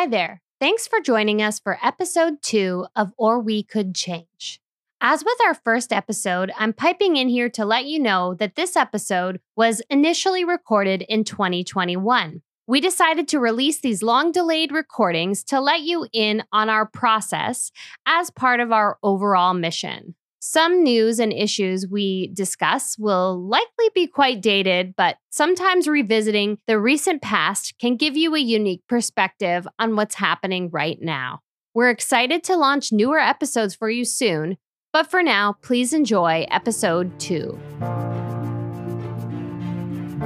Hi there. Thanks for joining us for episode two of Or We Could Change. As with our first episode, I'm piping in here to let you know that this episode was initially recorded in 2021. We decided to release these long delayed recordings to let you in on our process as part of our overall mission. Some news and issues we discuss will likely be quite dated, but sometimes revisiting the recent past can give you a unique perspective on what's happening right now. We're excited to launch newer episodes for you soon, but for now, please enjoy episode two.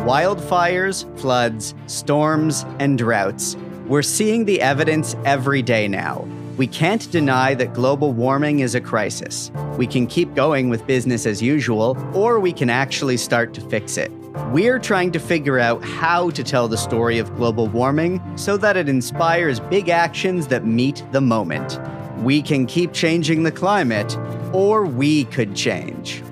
Wildfires, floods, storms, and droughts. We're seeing the evidence every day now. We can't deny that global warming is a crisis. We can keep going with business as usual, or we can actually start to fix it. We're trying to figure out how to tell the story of global warming so that it inspires big actions that meet the moment. We can keep changing the climate, or we could change.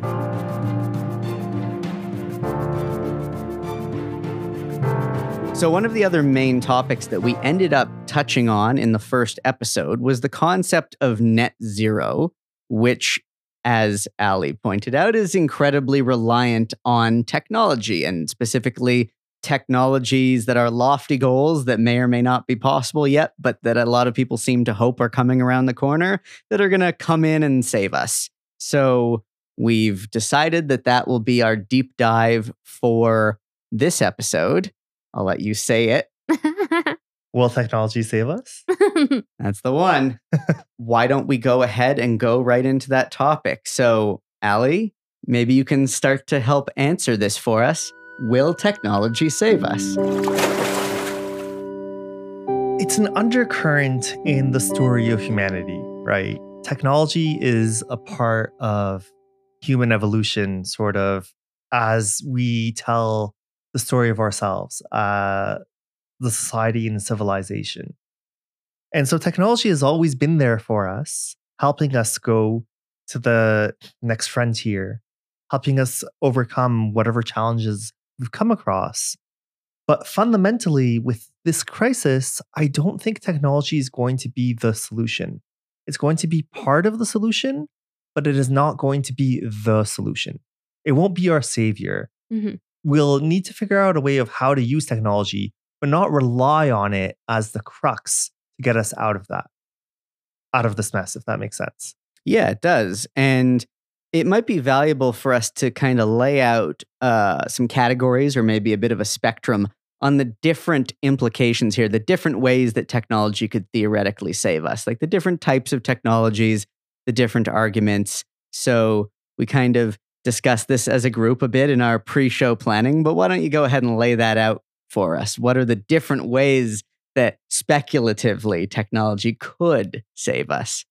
So, one of the other main topics that we ended up touching on in the first episode was the concept of net zero, which, as Ali pointed out, is incredibly reliant on technology and specifically technologies that are lofty goals that may or may not be possible yet, but that a lot of people seem to hope are coming around the corner that are going to come in and save us. So, we've decided that that will be our deep dive for this episode. I'll let you say it. Will technology save us? That's the one. Why don't we go ahead and go right into that topic? So, Ali, maybe you can start to help answer this for us. Will technology save us? It's an undercurrent in the story of humanity, right? Technology is a part of human evolution, sort of, as we tell the story of ourselves, uh, the society and the civilization. And so technology has always been there for us, helping us go to the next frontier, helping us overcome whatever challenges we've come across. But fundamentally, with this crisis, I don't think technology is going to be the solution. It's going to be part of the solution, but it is not going to be the solution. It won't be our savior. Mhm. We'll need to figure out a way of how to use technology, but not rely on it as the crux to get us out of that, out of this mess, if that makes sense. Yeah, it does. And it might be valuable for us to kind of lay out uh, some categories or maybe a bit of a spectrum on the different implications here, the different ways that technology could theoretically save us, like the different types of technologies, the different arguments. So we kind of discussed this as a group a bit in our pre show planning, but why don't you go ahead and lay that out for us? What are the different ways that speculatively technology could save us?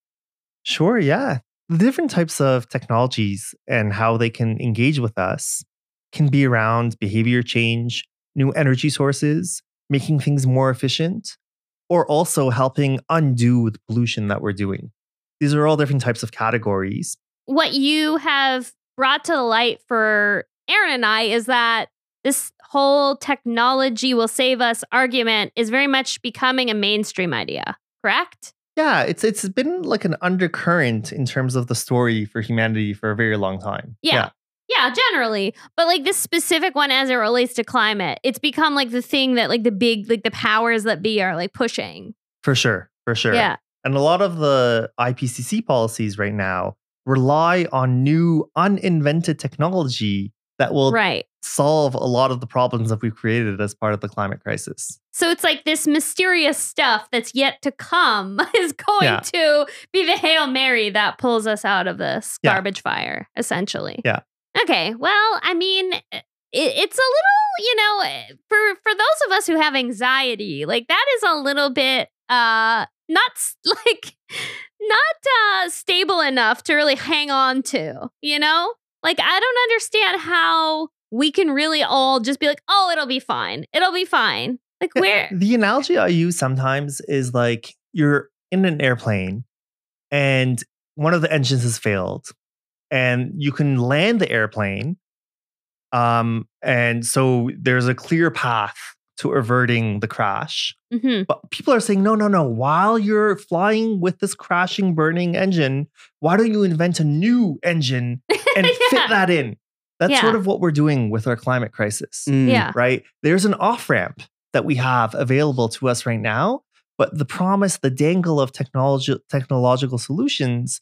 Sure, yeah. The different types of technologies and how they can engage with us can be around behavior change, new energy sources, making things more efficient, or also helping undo the pollution that we're doing. These are all different types of categories. what you have brought to the light for Aaron and I is that this whole technology will save us argument is very much becoming a mainstream idea, correct? Yeah, it's it's been like an undercurrent in terms of the story for humanity for a very long time. Yeah. Yeah, generally. But like this specific one as it relates to climate, it's become like the thing that like the big like the powers that be are like pushing. for sure, for sure. Yeah. And a lot of the IPCC policies right now rely on new uninvented technology that will Right. solve a lot of the problems that we've created as part of the climate crisis. So it's like this mysterious stuff that's yet to come is going Yeah. to be the Hail Mary that pulls us out of this Yeah. garbage fire, essentially. Yeah. Okay. Well, I mean, it's a little, you know, eh, for for those of us who have anxiety, like that is a little bit uh not like not uh stable enough to really hang on to, you know? Like I don't understand how we can really all just be like, "Oh, it'll be fine. It'll be fine." Like Yeah, where The analogy I use sometimes is like you're in an airplane and one of the engines has failed and you can land the airplane um and so there's a clear path to averting the crash. Mhm. But people are saying, no, no, no. While you're flying with this crashing, burning engine, why don't you invent a new engine and Yeah. fit that in? That's Yeah. sort of what we're doing with our climate crisis, Mm. Yeah. right? There's an off ramp that we have available to us right now, but the promise, the dangle of technology, technological solutions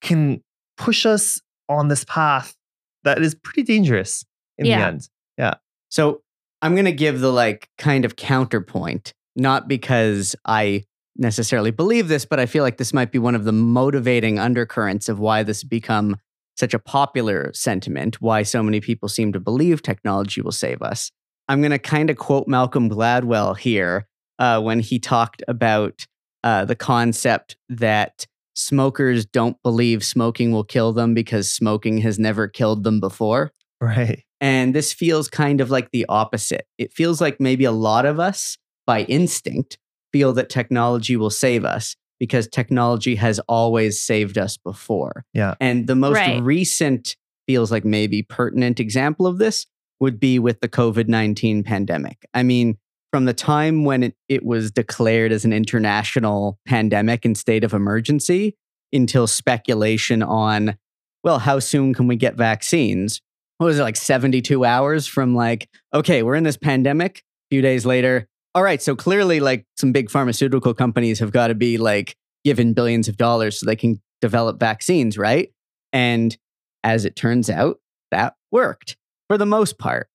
can push us on this path that is pretty dangerous in Yeah. the end. Yeah. So I'm going to give the like kind of counterpoint, not because I necessarily believe this, but I feel like this might be one of the motivating undercurrents of why this has become such a popular sentiment, why so many people seem to believe technology will save us. I'm going to kind of quote Malcolm Gladwell here uh, when he talked about uh, the concept that smokers don't believe smoking will kill them because smoking has never killed them before. Right. And this feels kind of like the opposite. It feels like maybe a lot of us, by instinct, feel that technology will save us because technology has always saved us before. Yeah. And the most Right. recent, feels like maybe pertinent example of this would be with the COVID 19 pandemic. I mean, from the time when it, it was declared as an international pandemic and state of emergency until speculation on, well, how soon can we get vaccines? What was it, like 72 hours from like, okay, we're in this pandemic. A few days later, all right, so clearly, like some big pharmaceutical companies have got to be like given billions of dollars so they can develop vaccines, right? And as it turns out, that worked for the most part.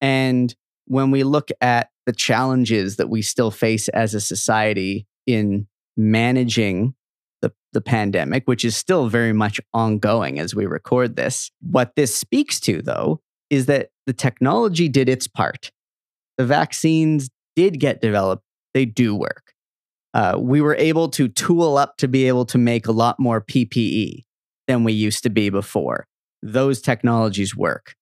And when we look at the challenges that we still face as a society in managing the, the pandemic, which is still very much ongoing as we record this, what this speaks to, though, is that the technology did its part. The vaccines did get developed, they do work. Uh, we were able to tool up to be able to make a lot more PPE than we used to be before. Those technologies work.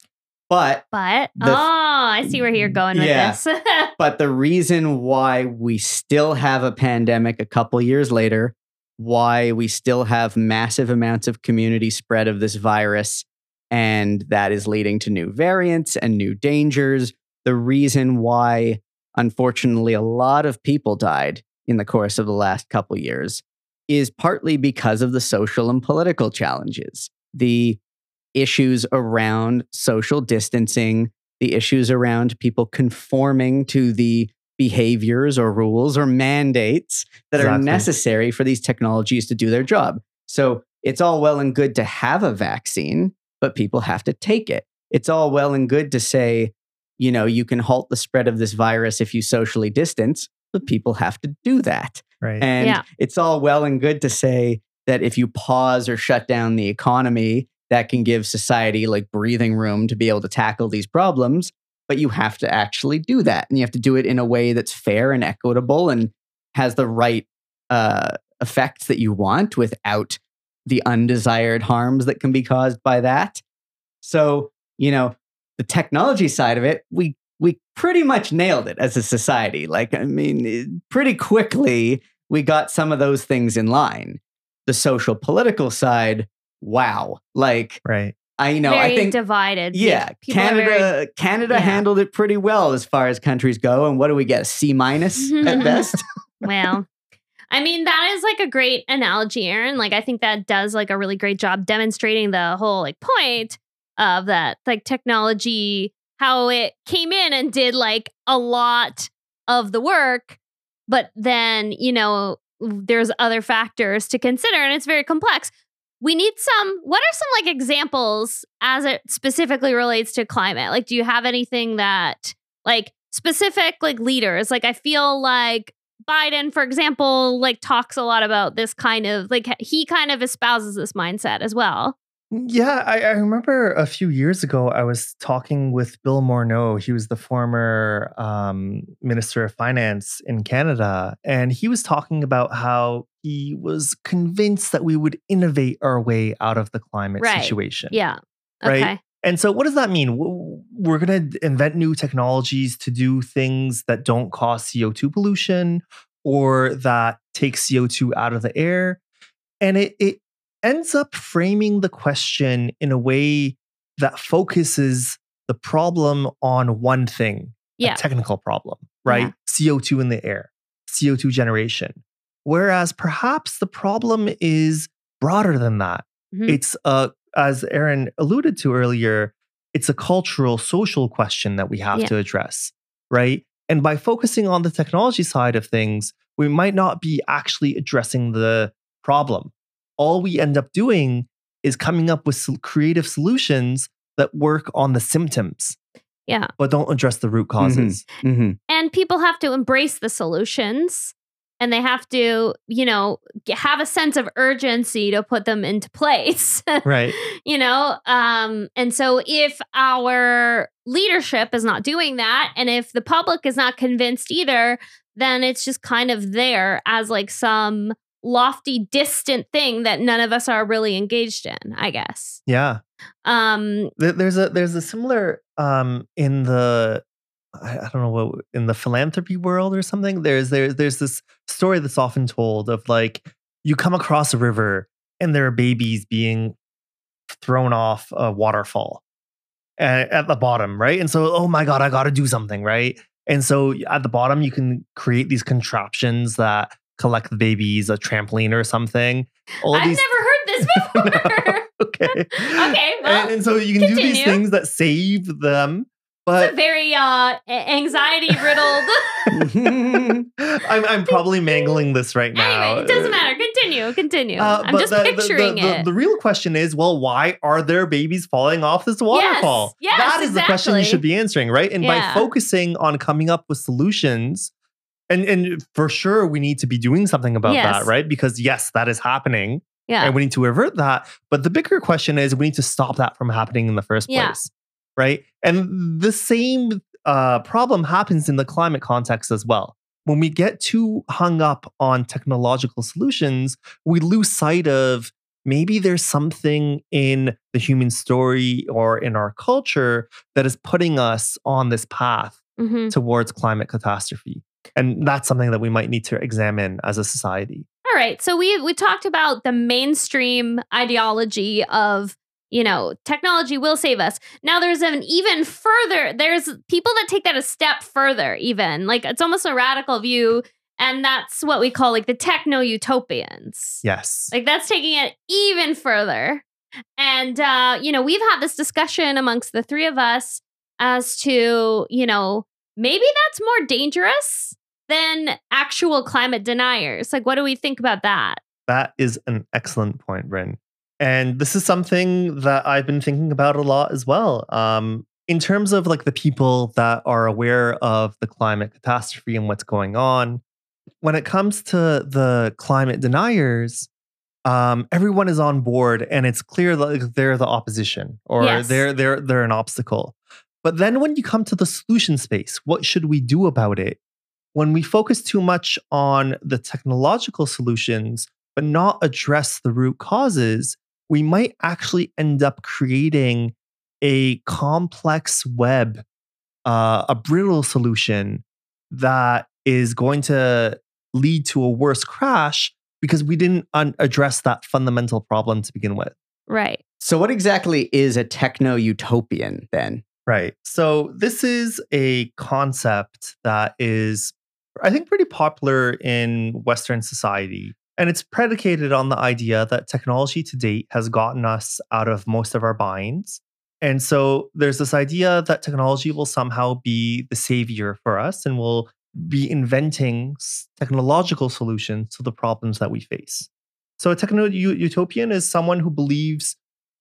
But But The- oh, I see where you're going with Yeah. this. but the reason why we still have a pandemic a couple years later, why we still have massive amounts of community spread of this virus, and that is leading to new variants and new dangers. The reason why, unfortunately, a lot of people died in the course of the last couple years is partly because of the social and political challenges, the issues around social distancing, the issues around people conforming to the behaviors or rules or mandates that are necessary for these technologies to do their job. So it's all well and good to have a vaccine, but people have to take it. It's all well and good to say, you know, you can halt the spread of this virus if you socially distance, but people have to do that. Right. And Yeah. it's all well and good to say that if you pause or shut down the economy, that can give society like breathing room to be able to tackle these problems. But you have to actually do that. And you have to do it in a way that's fair and equitable and has the right uh, effects that you want without the undesired harms that can be caused by that. So, you know, the technology side of it, we we pretty much nailed it as a society. Like, I mean, pretty quickly we got some of those things in line. The social political side, wow. Like, right. I you know, very I think divided. yeah, People Canada very- Canada yeah. handled it pretty well as far as countries go. And what do we get? A C minus at best. well, I mean, that is like a great analogy, Aaron. Like, I think that does like a really great job demonstrating the whole like point of that, like technology, how it came in and did like a lot of the work, but then, you know, there's other factors to consider and it's very complex. We need some, what are some like examples as it specifically relates to climate? Like, do you have anything that, like, specific like leaders? Like, I feel like Biden, for example, like talks a lot about this kind of like he kind of espouses this mindset as well. Yeah, I, I remember a few years ago, I was talking with Bill Morneau. He was the former um, Minister of Finance in Canada. And he was talking about how he was convinced that we would innovate our way out of the climate Right. situation. Yeah. Right. Okay. And so, what does that mean? We're going to invent new technologies to do things that don't cause CO2 pollution or that take CO2 out of the air. And it, it ends up framing the question in a way that focuses the problem on one thing Yeah. a technical problem. right? CO2 in the air, CO2 generation. Whereas perhaps the problem is broader than that. Mhm. It's a, as Aaron alluded to earlier, it's a cultural, social question that we have Yeah. to address, right? And by focusing on the technology side of things, we might not be actually addressing the problem. All we end up doing is coming up with creative solutions that work on the symptoms, Yeah. but don't address the root causes. hmm And people have to embrace the solutions and they have to, you know, have a sense of urgency to put them into place. Right. you know um and so if our leadership is not doing that and if the public is not convinced either then it's just kind of there as like some lofty distant thing that none of us are really engaged in i guess Yeah. um There's a there's a similar um in the I, I don't know what in the philanthropy world or something. There's there's there's this story that's often told of like you come across a river and there are babies being thrown off a waterfall at, at the bottom, right? And so oh my god, I got to do something, right? And so at the bottom you can create these contraptions that collect the babies, a trampoline or something. All i've these never heard this before okay. okay well and, and so you can do these things that save them, it's a very uh anxiety riddled I'm, I'm probably mangling this right now. anyway it doesn't matter continue continue Uh, i'm but just the, picturing the, the, it The, real question is, well, why are there babies falling off this waterfall? yes, that is the question you should be answering, right? And Yeah. by focusing on coming up with solutions, and and for sure we need to be doing something about Yes. that, right? Because yes, that is happening, yeah and we need to avert that. But the bigger question is, we need to stop that from happening in the first Yeah. place, right? And the same uh, problem happens in the climate context as well. When we get too hung up on technological solutions, we lose sight of maybe there's something in the human story or in our culture that is putting us on this path hmm towards climate catastrophe. And that's something that we might need to examine as a society. All right. So we we talked about the mainstream ideology of, you know, technology will save us. Now there's an even further there's people that take that a step further even. Like it's almost a radical view and that's what we call like the techno utopians. Yes. Like that's taking it even further. And uh, you know, we've had this discussion amongst the three of us as to, you know, maybe that's more dangerous than actual climate deniers. Like what do we think about that? That is an excellent point, Bryn. And this is something that I've been thinking about a lot as well. Um, in terms of like the people that are aware of the climate catastrophe and what's going on, when it comes to the climate deniers, um, everyone is on board, and it's clear that like, they're the opposition or Yes. they're they're they're an obstacle. But then when you come to the solution space, what should we do about it? When we focus too much on the technological solutions, but not address the root causes, we might actually end up creating a complex web, uh, a brittle solution that is going to lead to a worse crash because we didn't un- address that fundamental problem to begin with. Right. So, what exactly is a techno utopian then? Right. So this is a concept that is, I think, pretty popular in Western society. And it's predicated on the idea that technology to date has gotten us out of most of our binds. And so there's this idea that technology will somehow be the savior for us and will be inventing technological solutions to the problems that we face. So a techno utopian is someone who believes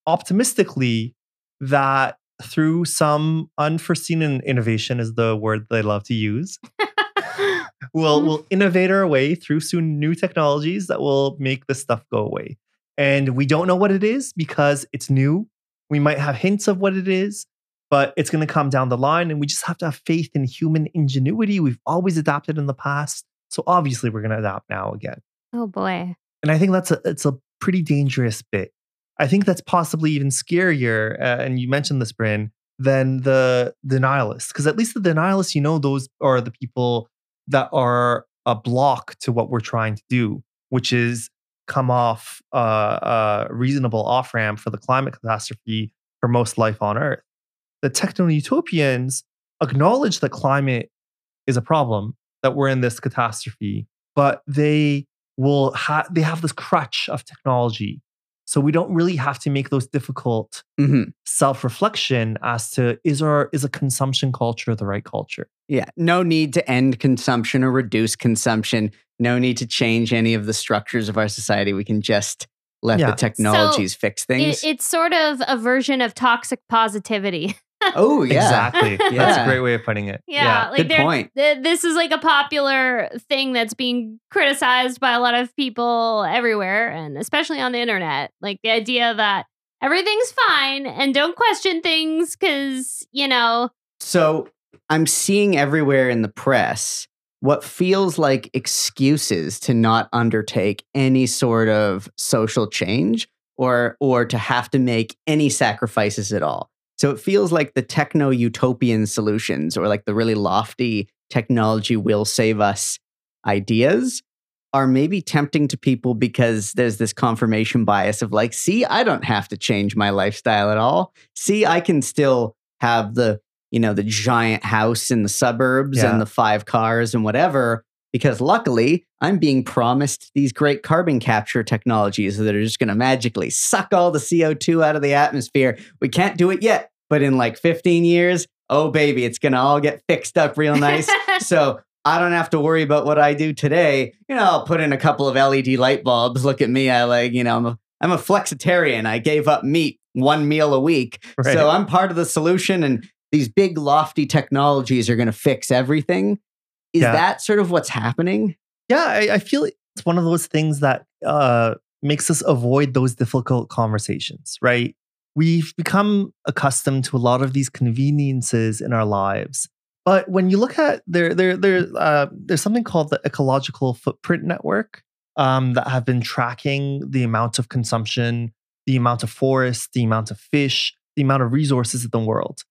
optimistically that through some unforeseen innovation is the word they love to use. We'll we'll innovate our way through soon new technologies that will make this stuff go away. And we don't know what it is because it's new. We might have hints of what it is, but it's going to come down the line and we just have to have faith in human ingenuity. We've always adapted in the past. So obviously we're going to adapt now again. oh boy. And I think that's a it's a pretty dangerous bit. I think that's possibly even scarier. Uh, and you mentioned this, Bryn, than the denialists, because at least the denialists, you know, those are the people that are a block to what we're trying to do, which is come off uh, a reasonable off ramp for the climate catastrophe for most life on Earth. The techno utopians acknowledge that climate is a problem, that we're in this catastrophe, but they will have they have this crutch of technology. So we don't really have to make those difficult Mhm. self-reflection as to is our is a consumption culture the right culture? Yeah. No need to end consumption or reduce consumption. No need to change any of the structures of our society. We can just let Yeah. the technologies fix things. It, it's sort of a version of toxic positivity. oh, yeah. Exactly. That's a great way of putting it. Yeah, like Good point. th- this is like a popular thing that's being criticized by a lot of people everywhere, and especially on the internet. Like the idea that everything's fine and don't question things because you know. So I'm seeing everywhere in the press what feels like excuses to not undertake any sort of social change or or to have to make any sacrifices at all. So it feels like the techno utopian solutions or like the really lofty technology will save us ideas are maybe tempting to people because there's this confirmation bias of like, see, I don't have to change my lifestyle at all. See, I can still have the, you know, the giant house in the suburbs Yeah. and the five cars and whatever. Because luckily, I'm being promised these great carbon capture technologies that are just going to magically suck all the CO2 out of the atmosphere. We can't do it yet, but in like 15 years, oh baby, it's going to all get fixed up real nice so I don't have to worry about what I do today. You know, I'll put in a couple of LED light bulbs. Look at me. I like, you know, I'm a, I'm a flexitarian. I gave up meat one meal a week. Right. So I'm part of the solution. And these big, lofty technologies are going to fix everything. Is Yeah. that sort of what's happening? Yeah, I, I feel it's one of those things that uh, makes us avoid those difficult conversations, right? We've become accustomed to a lot of these conveniences in our lives. But when you look at there, there, there, uh, there's something called the Ecological Footprint Network um, that have been tracking the amount of consumption, the amount of forests, the amount of fish, the amount of resources in the world.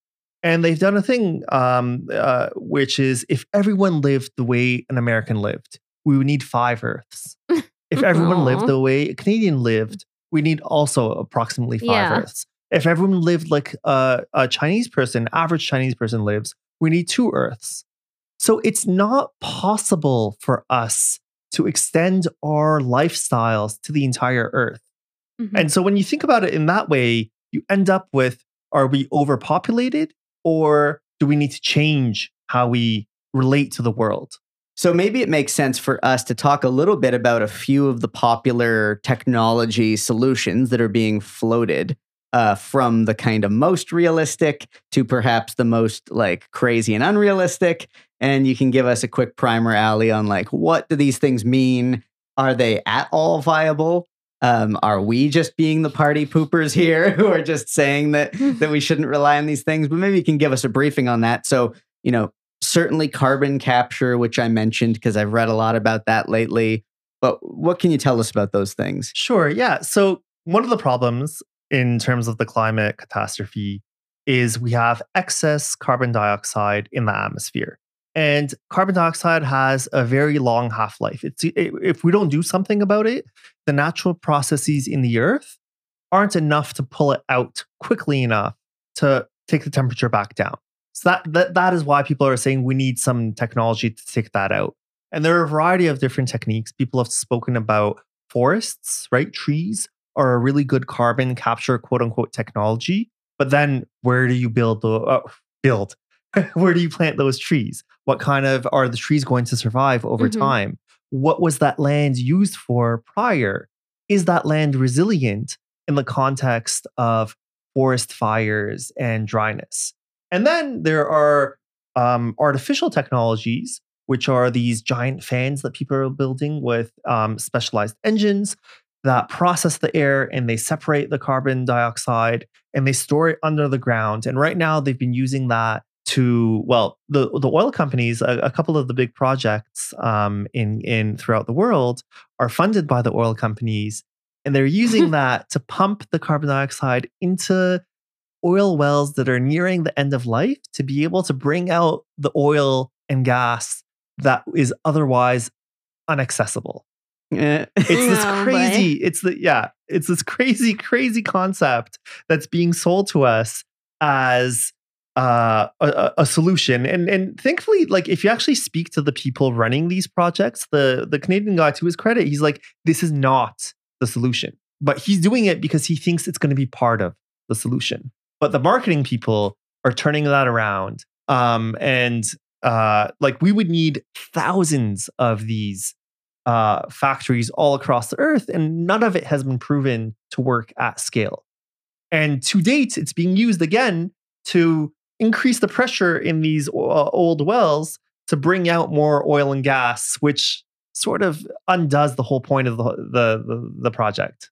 And they've done a thing, um, uh, which is if everyone lived the way an American lived, we would need five Earths. If everyone lived the way a Canadian lived, we need also approximately five Yeah. Earths. If everyone lived like a, a Chinese person, average Chinese person lives, we need two Earths. So it's not possible for us to extend our lifestyles to the entire Earth. Mhm. And so when you think about it in that way, you end up with are we overpopulated or do we need to change how we relate to the world? So maybe it makes sense for us to talk a little bit about a few of the popular technology solutions that are being floated uh, from the kind of most realistic to perhaps the most like crazy and unrealistic. And you can give us a quick primer, Ali, on like what do these things mean? Are they at all viable? Um, are we just being the party poopers here who are just saying that that we shouldn't rely on these things? But maybe you can give us a briefing on that. So, you know, certainly carbon capture, which I mentioned because I've read a lot about that lately. But what can you tell us about those things? Sure. Yeah. So, one of the problems in terms of the climate catastrophe is we have excess carbon dioxide in the atmosphere. And carbon dioxide has a very long half life. It's i- if we don't do something about it, the natural processes in the earth aren't enough to pull it out quickly enough to take the temperature back down. So that, that that is why people are saying we need some technology to take that out. And there are a variety of different techniques. People have spoken about forests, right? Trees are a really good carbon capture, quote unquote, technology. But then where do you build the uh, build? where do you plant those trees? What kind of are the trees going to survive over Mhm. time? What was that land used for prior? Is that land resilient in the context of forest fires and dryness? And then there are um, artificial technologies, which are these giant fans that people are building with um, specialized engines that process the air and they separate the carbon dioxide and they store it under the ground. And right now they've been using that to well, the the oil companies, a, a couple of the big projects um, in in throughout the world are funded by the oil companies, and they're using that to pump the carbon dioxide into oil wells that are nearing the end of life to be able to bring out the oil and gas that is otherwise inaccessible. Eh, It's this Oh, crazy, it's the yeah, it's this crazy, crazy concept that's being sold to us as uh, a, a solution. And and thankfully, like if you actually speak to the people running these projects, the the Canadian guy, to his credit, he's like, this is not the solution, but he's doing it because he thinks it's going to be part of the solution. But the marketing people are turning that around, um, and uh, like we would need thousands of these uh, factories all across the earth, and none of it has been proven to work at scale. And to date, it's being used again to increase the pressure in these uh, old wells to bring out more oil and gas, which sort of undoes the whole point of the, the, the, the project.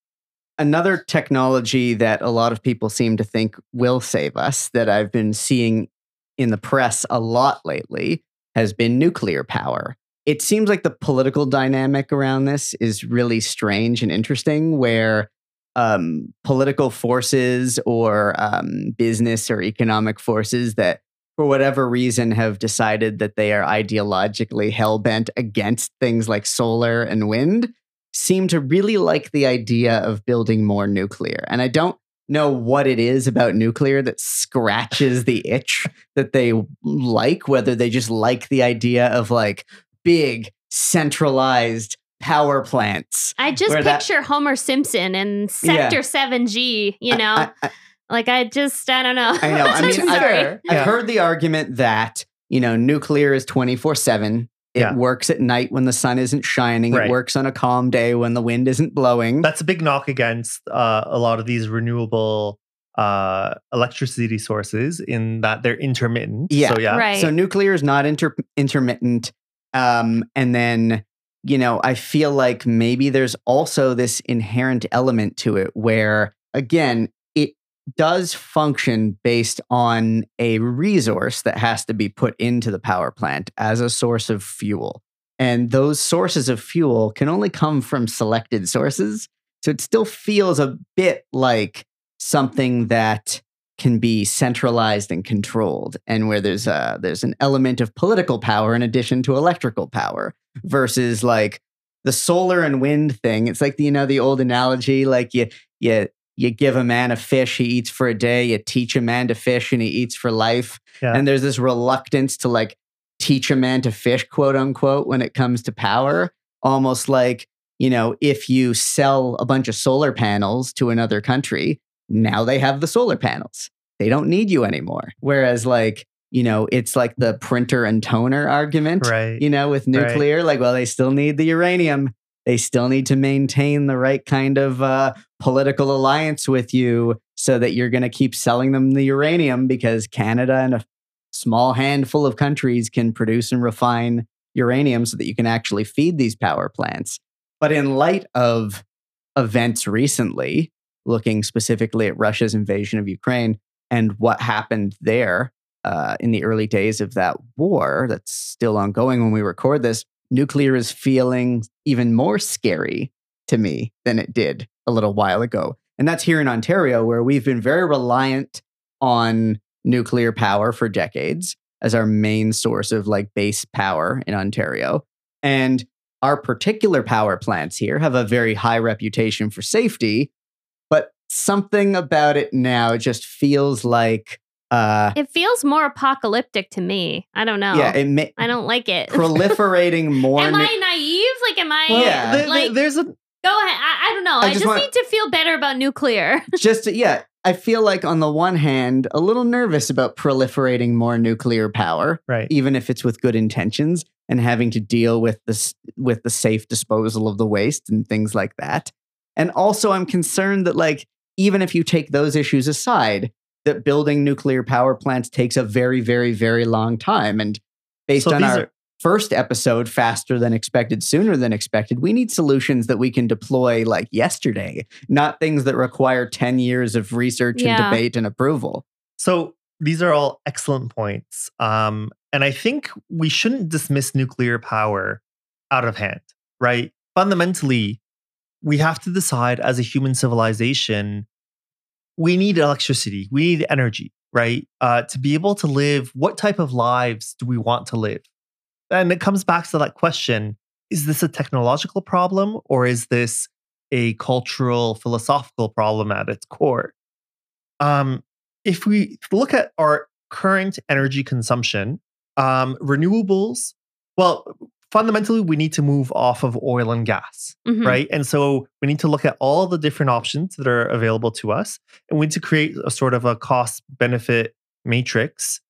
Another technology that a lot of people seem to think will save us that I've been seeing in the press a lot lately has been nuclear power. It seems like the political dynamic around this is really strange and interesting, where um, political forces or um, business or economic forces that, for whatever reason, have decided that they are ideologically hell bent against things like solar and wind seem to really like the idea of building more nuclear. And I don't know what it is about nuclear that scratches the itch that they like, whether they just like the idea of like big, centralized power plants. I just where that- picture Homer Simpson and Sector Yeah. 7G, you know? I, I, like, I just, I don't know. I know. I mean, Sorry. I've, Yeah. I've heard the argument that, you know, nuclear is 24 7. It Yeah. works at night when the sun isn't shining. Right. It works on a calm day when the wind isn't blowing. That's a big knock against uh, a lot of these renewable uh, electricity sources in that they're intermittent. Yeah. So, yeah. Right. So nuclear is not inter- intermittent. Um, and then, you know, I feel like maybe there's also this inherent element to it where, again, it does function based on a resource that has to be put into the power plant as a source of fuel. And those sources of fuel can only come from selected sources. So it still feels a bit like something that can be centralized and controlled and where there's a there's an element of political power in addition to electrical power versus like the solar and wind thing. It's like the, you know the old analogy like you you you give a man a fish he eats for a day you teach a man to fish and he eats for life. Yeah. and there's this reluctance to like teach a man to fish quote unquote when it comes to power. Almost like you know if you sell a bunch of solar panels to another country now they have the solar panels. They don't need you anymore. Whereas, like, you know, it's like the printer and toner argument, Right. you know, with Right. nuclear. Like, well, they still need the uranium. They still need to maintain the right kind of uh, political alliance with you so that you're going to keep selling them the uranium because Canada and a small handful of countries can produce and refine uranium so that you can actually feed these power plants. But in light of events recently, looking specifically at Russia's invasion of Ukraine and what happened there uh, in the early days of that war that's still ongoing when we record this, nuclear is feeling even more scary to me than it did a little while ago. And that's here in Ontario, where we've been very reliant on nuclear power for decades as our main source of like base power in Ontario. And our particular power plants here have a very high reputation for safety, something about it now just feels like uh It feels more apocalyptic to me. I don't know. yeah, it may, I don't like it. proliferating more am nu- I naive? Like, am I? Well, Yeah. there- there- Like, there's a go ahead. I, I don't know. I I, just just, want- need to feel better about nuclear. just yeah, I feel like on the one hand a little nervous about proliferating more nuclear power right. even if it's with good intentions and having to deal with this with the safe disposal of the waste and things like that. And also I'm concerned that like even if you take those issues aside, that building nuclear power plants takes a very very very long time and based So on our are- first episode faster than expected sooner than expected we need solutions that we can deploy like yesterday not things that require 10 years of research and debate and approval So these are all excellent points. Um, and I think we shouldn't dismiss nuclear power out of hand, right? Fundamentally, we have to decide as a human civilization, we need electricity, we need energy, right? Uh, to be able to live, what type of lives do we want to live? And it comes back to that question is this a technological problem or is this a cultural, philosophical problem at its core? Um, if we look at our current energy consumption, um, renewables, well, fundamentally, we need to move off of oil and gas, Mhm. right? And so we need to look at all the different options that are available to us. And we need to create a sort of a cost benefit matrix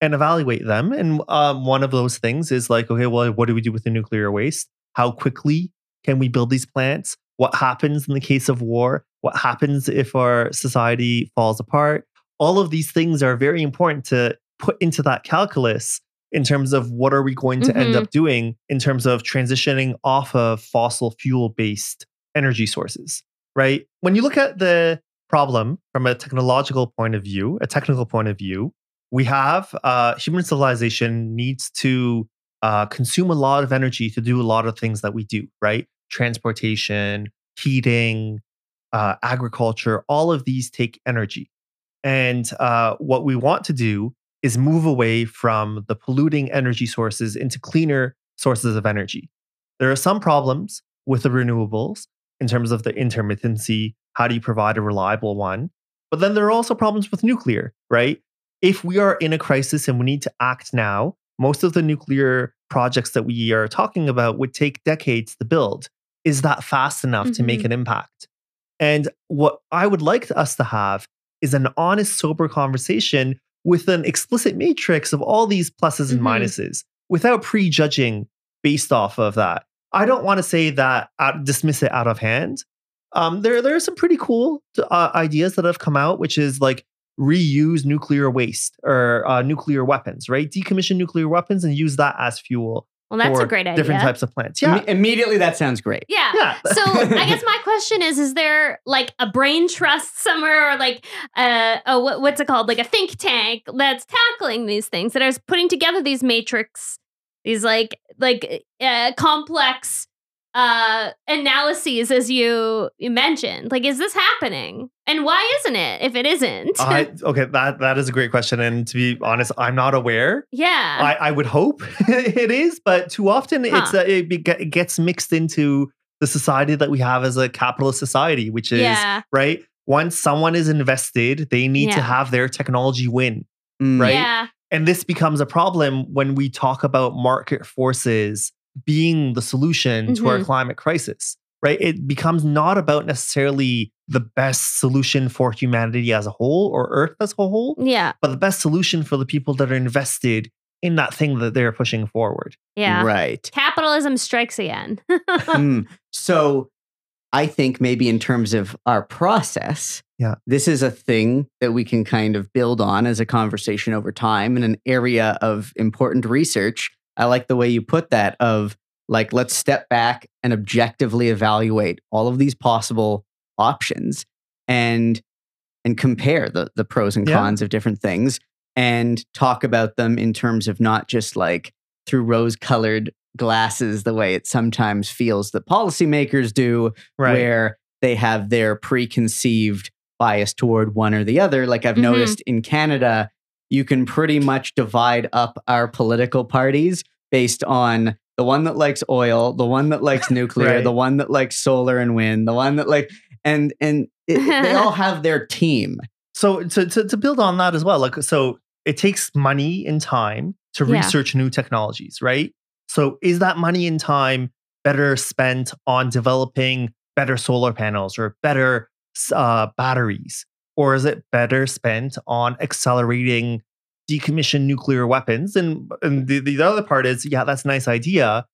and evaluate them. And um, one of those things is like, okay, well, what do we do with the nuclear waste? How quickly can we build these plants? What happens in the case of war? What happens if our society falls apart? All of these things are very important to put into that calculus in terms of what are we going to end Mhm. up doing in terms of transitioning off of fossil fuel based energy sources, right? When you look at the problem from a technological point of view, a technical point of view, we have uh, human civilization needs to uh, consume a lot of energy to do a lot of things that we do, right? Transportation, heating, uh, agriculture, all of these take energy. And uh, what we want to do is move away from the polluting energy sources into cleaner sources of energy. There are some problems with the renewables in terms of the intermittency. How do you provide a reliable one? But then there are also problems with nuclear, right? If we are in a crisis and we need to act now, most of the nuclear projects that we are talking about would take decades to build. Is that fast enough to make Mhm. an impact? And what I would like us to have is an honest, sober conversation with an explicit matrix of all these pluses and Mhm. minuses without prejudging based off of that. I don't want to say that out, dismiss it out of hand. Um, there, there are some pretty cool uh, ideas that have come out, which is like reuse nuclear waste or uh, nuclear weapons, right? Decommission nuclear weapons and use that as fuel Well, that's for a great idea. different types of plants. Yeah, Imme- immediately that sounds great. yeah. yeah. So I guess my question is: Is there like a brain trust somewhere, or like uh, a what, what's it called, like a think tank that's tackling these things that is putting together these matrix, these like like uh, complex uh analyses as you you mentioned like is this happening and why isn't it if it isn't I, okay, that that is a great question, and to be honest, I'm not aware. yeah I, I would hope it is, but too often it's uh, it, be- it gets mixed into the society that we have as a capitalist society, which is yeah right. Once someone is invested, they need to have their technology win, Mm. right? yeah and this becomes a problem when we talk about market forces being the solution to our Mhm. climate crisis. Right? It becomes not about necessarily the best solution for humanity as a whole or Earth as a whole, yeah but the best solution for the people that are invested in that thing that they're pushing forward. yeah Right. capitalism strikes again Mm. So I think maybe in terms of our process, Yeah. this is a thing that we can kind of build on as a conversation over time in an area of important research. I like the way you put that of like let's step back and objectively evaluate all of these possible options and and compare the the pros and Yeah. cons of different things and talk about them in terms of not just like through rose colored glasses the way it sometimes feels that policymakers do Right. where they have their preconceived bias toward one or the other like i've Mhm. noticed in canada you can pretty much divide up our political parties based on the one that likes oil the one that likes nuclear Right. the one that likes solar and wind the one that like and and it, they all have their team So to, to to build on that as well, like so it takes money and time to Yeah. research new technologies, right? So is that money and time better spent on developing better solar panels or better uh, batteries, or is it better spent on accelerating decommissioned nuclear weapons? And and the, the other part is, yeah, that's a nice idea.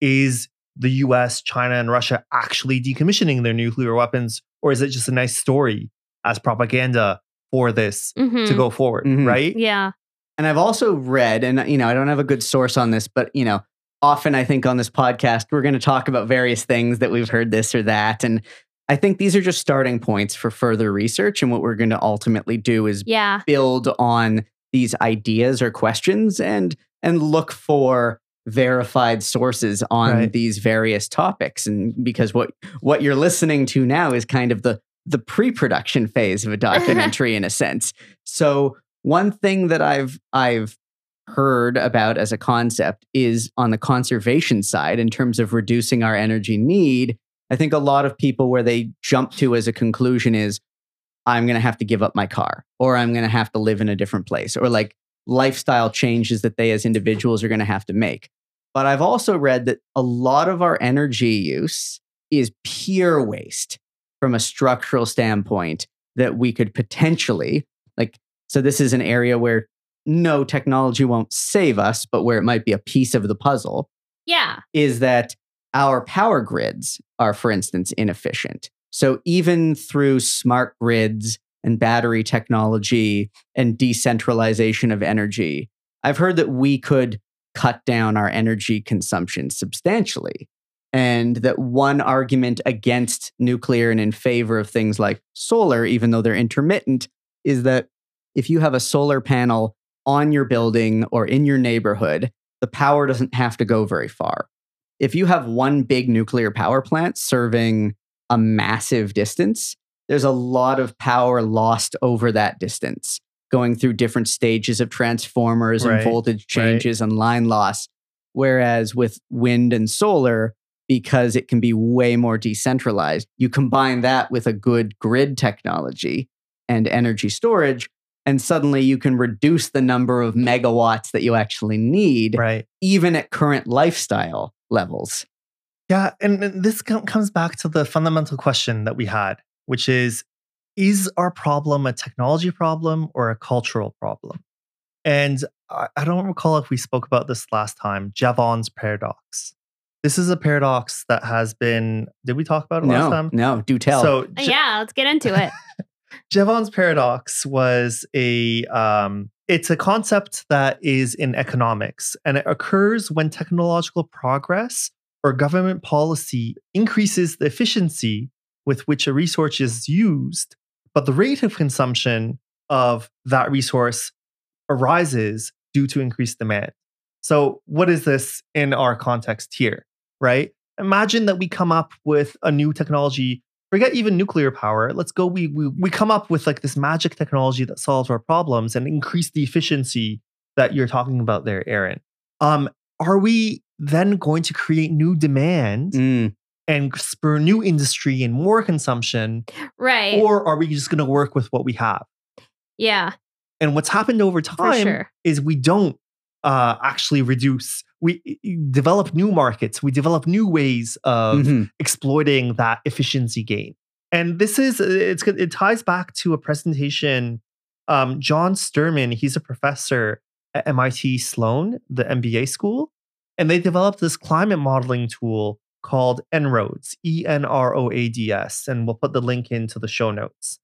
Is the U.S., China, and Russia actually decommissioning their nuclear weapons, or is it just a nice story as propaganda for this Mhm. to go forward, Mhm. right? yeah And I've also read, and you know, I don't have a good source on this, but you know, often I think on this podcast we're going to talk about various things that we've heard this or that, and I think these are just starting points for further research. And what we're going to ultimately do is yeah build on these ideas or questions and and look for verified sources on Right. these various topics and because what what you're listening to now is kind of the the pre-production phase of a documentary in a sense so one thing that i've i've heard about as a concept is on the conservation side in terms of reducing our energy need i think a lot of people where they jump to as a conclusion is i'm going to have to give up my car or i'm going to have to live in a different place or like lifestyle changes that they as individuals are going to have to make. But I've also read that a lot of our energy use is pure waste from a structural standpoint that we could potentially, like, so this is an area where no technology won't save us, but where it might be a piece of the puzzle Yeah. is that our power grids are, for instance, inefficient. So even through smart grids and battery technology and decentralization of energy, I've heard that we could cut down our energy consumption substantially. And that one argument against nuclear and in favor of things like solar, even though they're intermittent, is that if you have a solar panel on your building or in your neighborhood, the power doesn't have to go very far. If you have one big nuclear power plant serving a massive distance, there's a lot of power lost over that distance, going through different stages of transformers Right, and voltage changes and line loss. Whereas with wind and solar, because it can be way more decentralized, you combine that with a good grid technology and energy storage, and suddenly you can reduce the number of megawatts that you actually need, Right. even at current lifestyle levels. Yeah, and, and this com- comes back to the fundamental question that we had, which is is our problem a technology problem or a cultural problem? And I, I don't recall if we spoke about this last time, Jevons paradox. This is a paradox that has been did we talk about it last No, time? no, do tell. So Uh, Ja- Yeah, let's get into it. Jevons paradox was a um, it's a concept that is in economics and it occurs when technological progress or government policy increases the efficiency with which a resource is used, but the rate of consumption of that resource arises due to increased demand. So, what is this in our context here, right? Imagine that we come up with a new technology forget even nuclear power let's go we, we we come up with like this magic technology that solves our problems and increase the efficiency that you're talking about there aaron. Um are we then going to create new demand Mm, and spur new industry and more consumption? Right. or are we just going to work with what we have? Yeah, and what's happened over time sure. is we don't uh, actually reduce we develop new markets we develop new ways of mhm. exploiting that efficiency gain. And this is it's it ties back to a presentation. Um, John Sterman, he's a professor at MIT Sloan, the MBA school, and they developed this climate modeling tool called En-ROADS, E N R O A D S, and we'll put the link into the show notes.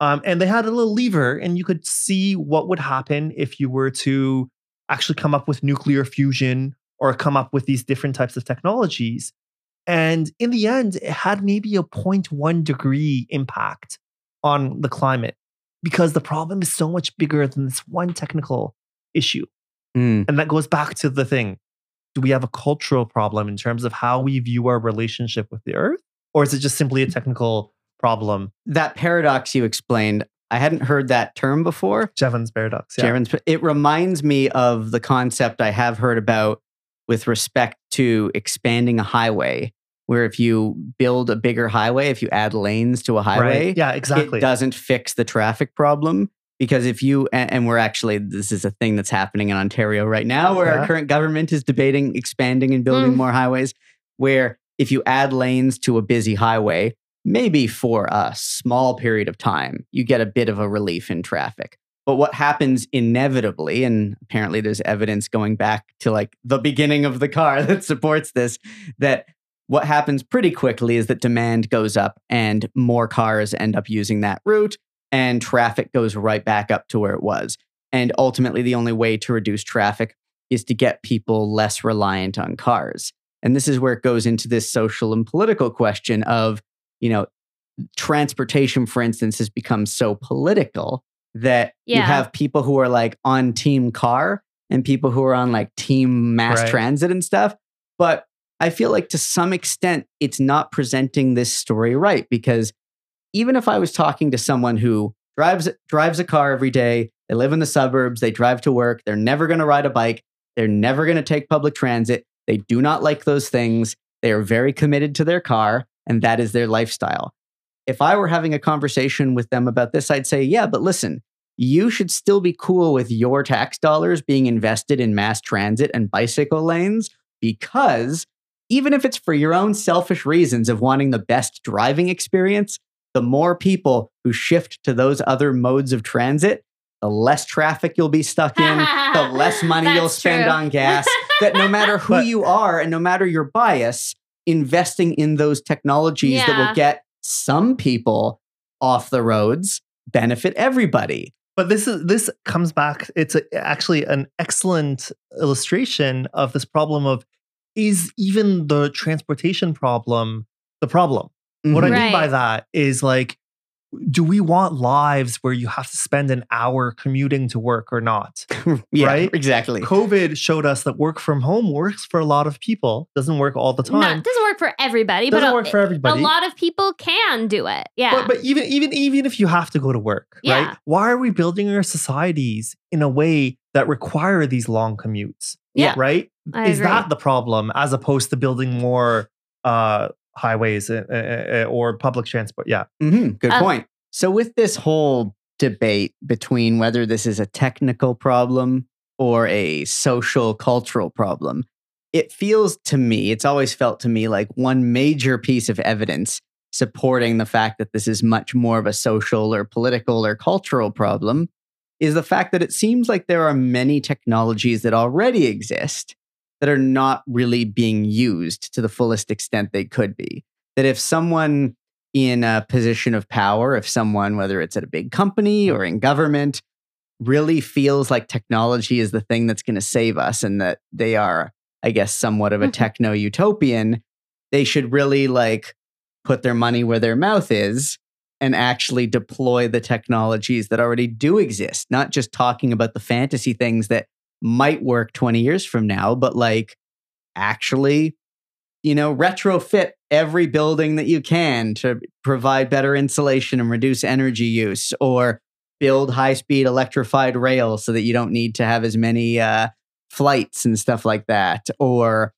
Um, and they had a little lever, and you could see what would happen if you were to actually come up with nuclear fusion or come up with these different types of technologies. And in the end, it had maybe a 0.1 degree impact on the climate because the problem is so much bigger than this one technical issue. Mm. And that goes back to the thing do we have a cultural problem in terms of how we view our relationship with the earth? Or is it just simply a technical problem? That paradox you explained, I hadn't heard that term before. Jevons paradox. Yeah. Jaren's- It reminds me of the concept I have heard about with respect to expanding a highway, where if you build a bigger highway, if you add lanes to a highway, Right. Yeah, exactly. it doesn't fix the traffic problem. Because if you, and, and we're actually, this is a thing that's happening in Ontario right now, where Yeah. our current government is debating expanding and building Mm. more highways, where if you add lanes to a busy highway, maybe for a small period of time, you get a bit of a relief in traffic. But what happens inevitably, and apparently there's evidence going back to like the beginning of the car that supports this, that what happens pretty quickly is that demand goes up and more cars end up using that route and traffic goes right back up to where it was. And ultimately, the only way to reduce traffic is to get people less reliant on cars. And this is where it goes into this social and political question of, you know, transportation, for instance, has become so political that you have people who are like on team car and people who are on like team mass Right. transit and stuff. But I feel like to some extent, it's not presenting this story right because even if I was talking to someone who drives drives a car every day, they live in the suburbs, they drive to work, they're never going to ride a bike, they're never going to take public transit, they do not like those things, they are very committed to their car, and that is their lifestyle. If I were having a conversation with them about this, I'd say, yeah, but listen, you should still be cool with your tax dollars being invested in mass transit and bicycle lanes because even if it's for your own selfish reasons of wanting the best driving experience, the more people who shift to those other modes of transit, the less traffic you'll be stuck in, the less money you'll spend true. on gas. that no matter who But- you are and no matter your bias, investing in those technologies that will get some people off the roads benefit everybody. But this is this comes back. It's a, actually an excellent illustration of this problem of is even the transportation problem the problem? What I Mhm. mean by that is like, do we want lives where you have to spend an hour commuting to work or not? yeah, right? Exactly. COVID showed us that work from home works for a lot of people. Doesn't work all the No, time. it doesn't work for everybody, Doesn't but a, work for everybody. a lot of people can do it. Yeah. But, but even even even if you have to go to work, Yeah. right? Why are we building our societies in a way that require these long commutes? Yeah. Right? I Is agree. that the problem as opposed to building more uh highways uh, uh, or public transport? Yeah. hmm Good Um, point. So, with this whole debate between whether this is a technical problem or a social cultural problem, it feels to me, it's always felt to me like one major piece of evidence supporting the fact that this is much more of a social or political or cultural problem is the fact that it seems like there are many technologies that already exist that are not really being used to the fullest extent they could be. That if someone in a position of power, if someone, whether it's at a big company or in government, really feels like technology is the thing that's going to save us and that they are, I guess, somewhat of a Mhm. techno utopian, they should really like put their money where their mouth is and actually deploy the technologies that already do exist, not just talking about the fantasy things that might work 20 years from now, but like actually you know, retrofit every building that you can to provide better insulation and reduce energy use, or build high speed electrified rail so that you don't need to have as many uh, flights and stuff like that, or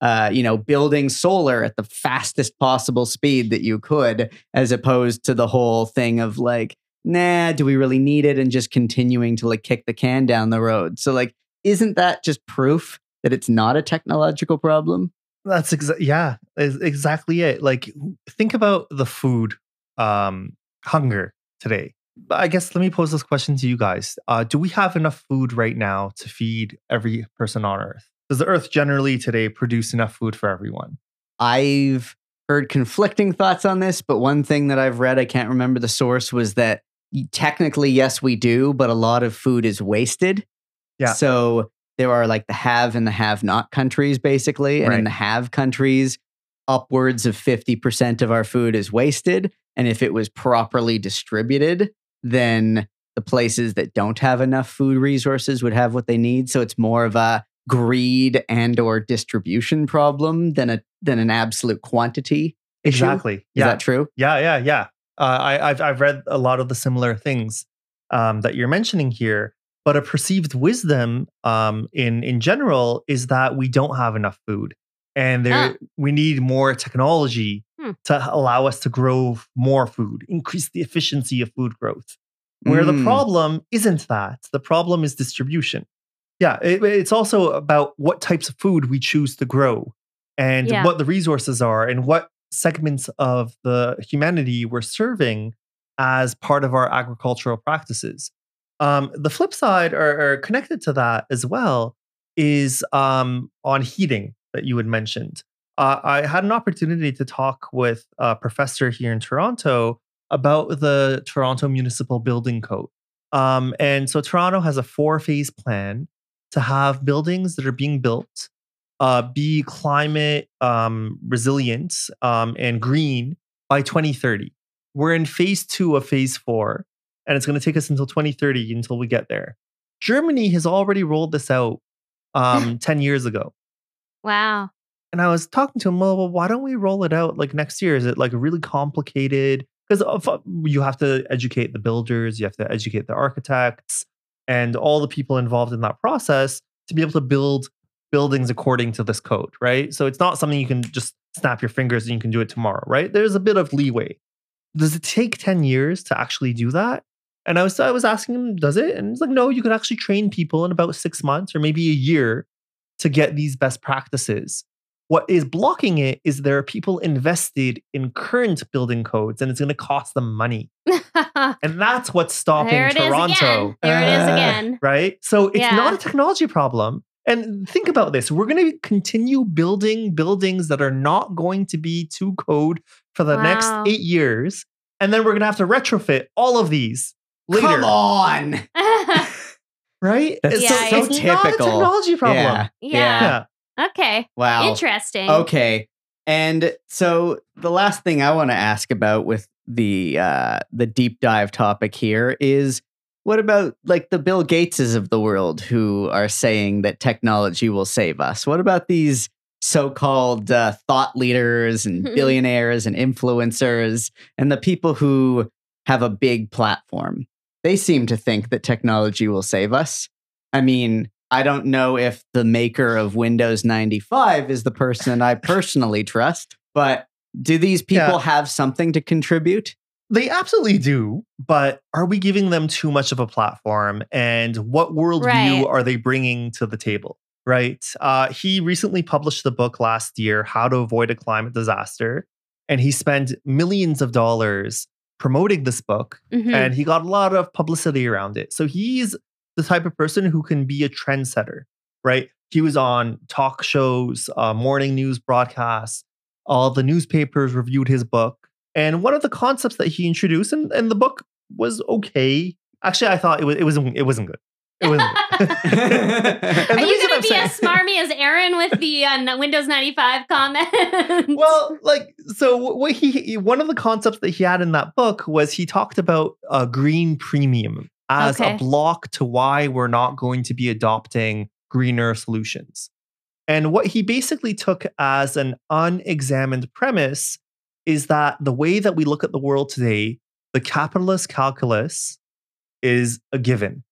uh, you know, building solar at the fastest possible speed that you could, as opposed to the whole thing of like, nah, do we really need it? And just continuing to like kick the can down the road. So, like, isn't that just proof that it's not a technological problem? That's exactly yeah, is exactly it. Like think about the food um hunger today. I guess let me pose this question to you guys. Uh do we have enough food right now to feed every person on earth? Does the earth generally today produce enough food for everyone? I've heard conflicting thoughts on this, but one thing that I've read, I can't remember the source, was that technically, yes, we do, but a lot of food is wasted. Yeah. So there are like the have and the have not countries, basically. And in the have countries, upwards of 50% of our food is wasted. And if it was properly distributed, then the places that don't have enough food resources would have what they need. So it's more of a greed and or distribution problem than a than an absolute quantity issue. Exactly. Is yeah. that true? Yeah, yeah, yeah. Uh, I, I've I've read a lot of the similar things um, that you're mentioning here, but a perceived wisdom um, in in general is that we don't have enough food, and there Ah. we need more technology Hmm. to allow us to grow more food, increase the efficiency of food growth. Where the Mm. problem isn't that, the problem is distribution. Yeah, it- it's also about what types of food we choose to grow and Yeah. what the resources are and what segments of the humanity we're serving as part of our agricultural practices. Um, the flip side, or, or connected to that as well, is um, on heating that you had mentioned. Uh, I had an opportunity to talk with a professor here in Toronto about the Toronto Municipal Building Code. Um, and so Toronto has a four phase plan to have buildings that are being built uh, be climate um, resilient um, and green by 2030. We're in phase two of phase four, and it's going to take us until 2030 until we get there. Germany has already rolled this out um, 10 years ago. wow. And I was talking to him, well, well, why don't we roll it out like next year? Is it like really complicated? Because you have to educate the builders, you have to educate the architects, and all the people involved in that process to be able to build buildings according to this code, right? So it's not something you can just snap your fingers and you can do it tomorrow, right? There's a bit of leeway. Does it take 10 years to actually do that? And I was I was asking him, does it? And he's like, no, you can actually train people in about six months or maybe a year to get these best practices. What is blocking it is there are people invested in current building codes and it's going to cost them money. And that's what's stopping is Toronto. again. There it is Uh, again. Right? So it's Yeah. not a technology problem. And think about this. We're going to continue building buildings that are not going to be to code for the Wow. next eight years. And then we're going to have to retrofit all of these later. Come on. Right? That's It's- Yeah, so it's not a typical. technology problem. Yeah. yeah. Yeah. Okay. Wow. Interesting. Okay. And so the last thing I want to ask about with the uh the deep dive topic here is what about like the Bill Gateses of the world who are saying that technology will save us? What about these so-called uh, thought leaders and billionaires and influencers and the people who have a big platform? They seem to think that technology will save us. I mean, I don't know if the maker of Windows 95 is the person I personally trust, but do these people Yeah. have something to contribute? They absolutely do, but are we giving them too much of a platform? And what worldview Right. are they bringing to the table? Right. Uh, he recently published the book last year, How to Avoid a Climate Disaster. And he spent millions of dollars promoting this book, Mhm. and he got a lot of publicity around it. So he's the type of person who can be a trendsetter, right? He was on talk shows, uh, morning news broadcasts, all the newspapers reviewed his book. And one of the concepts that he introduced, and, and the book was okay. Actually, I thought it was it wasn't it wasn't good. It. And Are you going to be saying- as smarmy as Aaron with the uh, Windows 95 comment? well, like so, what he he- one of the concepts that he had in that book was he talked about a green premium as Okay. a block to why we're not going to be adopting greener solutions. And what he basically took as an unexamined premise is that the way that we look at the world today, the capitalist calculus is a given,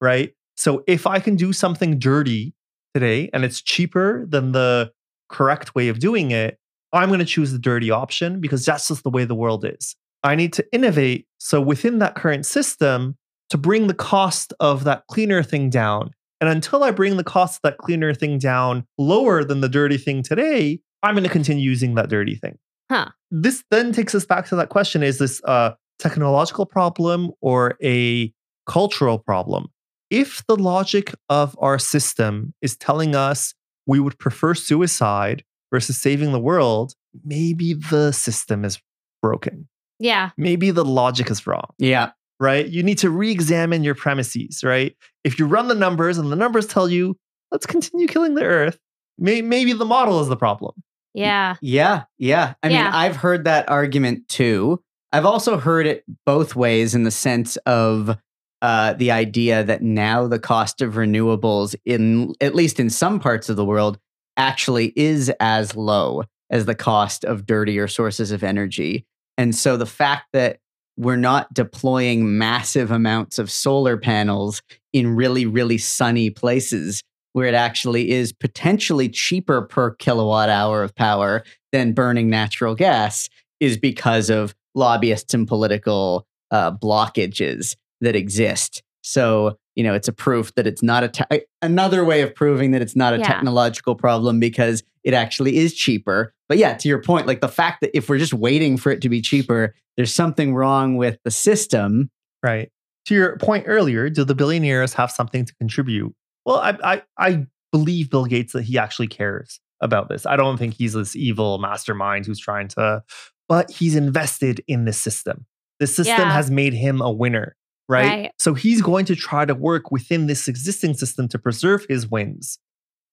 right? So if I can do something dirty today and it's cheaper than the correct way of doing it, I'm going to choose the dirty option because that's just the way the world is. I need to innovate. So within that current system, to bring the cost of that cleaner thing down. And until I bring the cost of that cleaner thing down lower than the dirty thing today, I'm going to continue using that dirty thing. Huh. This then takes us back to that question is this a technological problem or a cultural problem? If the logic of our system is telling us we would prefer suicide versus saving the world, maybe the system is broken. yeah. Maybe the logic is wrong yeah. right? You need to re examine your premises, right? If you run the numbers and the numbers tell you, let's continue killing the earth, may- maybe the model is the problem. Yeah. Yeah. Yeah. I Yeah. mean, I've heard that argument too. I've also heard it both ways in the sense of uh, the idea that now the cost of renewables, in at least in some parts of the world, actually is as low as the cost of dirtier sources of energy. And so the fact that we're not deploying massive amounts of solar panels in really, really sunny places where it actually is potentially cheaper per kilowatt hour of power than burning natural gas is because of lobbyists and political uh, blockages that exist. So, you know, it's a proof that it's not a te- another way of proving that it's not a Yeah. technological problem because it actually is cheaper. But yeah, to your point, like the fact that if we're just waiting for it to be cheaper, there's something wrong with the system. Right. To your point earlier, do the billionaires have something to contribute? Well, I, I, I believe Bill Gates that he actually cares about this. I don't think he's this evil mastermind who's trying to, but he's invested in the system. The system Yeah. has made him a winner, right? Right. So he's going to try to work within this existing system to preserve his wins.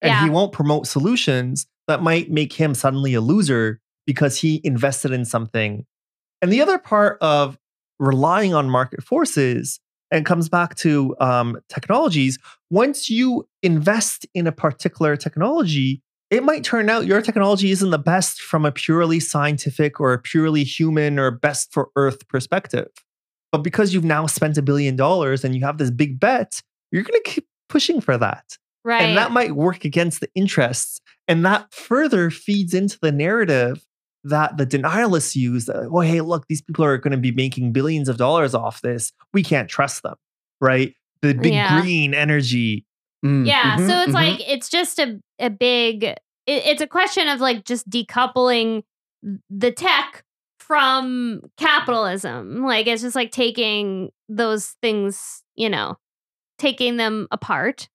And Yeah. he won't promote solutions that might make him suddenly a loser because he invested in something. And the other part of relying on market forces and comes back to um, technologies. Once you invest in a particular technology, it might turn out your technology isn't the best from a purely scientific or a purely human or best for Earth perspective. But because you've now spent a billion dollars and you have this big bet, you're going to keep pushing for that. Right. And that might work against the interests. And that further feeds into the narrative that the denialists use. That, oh, hey, look, these people are going to be making billions of dollars off this. We can't trust them, right? The big Yeah. green energy. Mm, Yeah. mhm, so it's mhm. like, it's just a, a big, it, it's a question of like just decoupling the tech from capitalism. Like, it's just like taking those things, you know, taking them apart.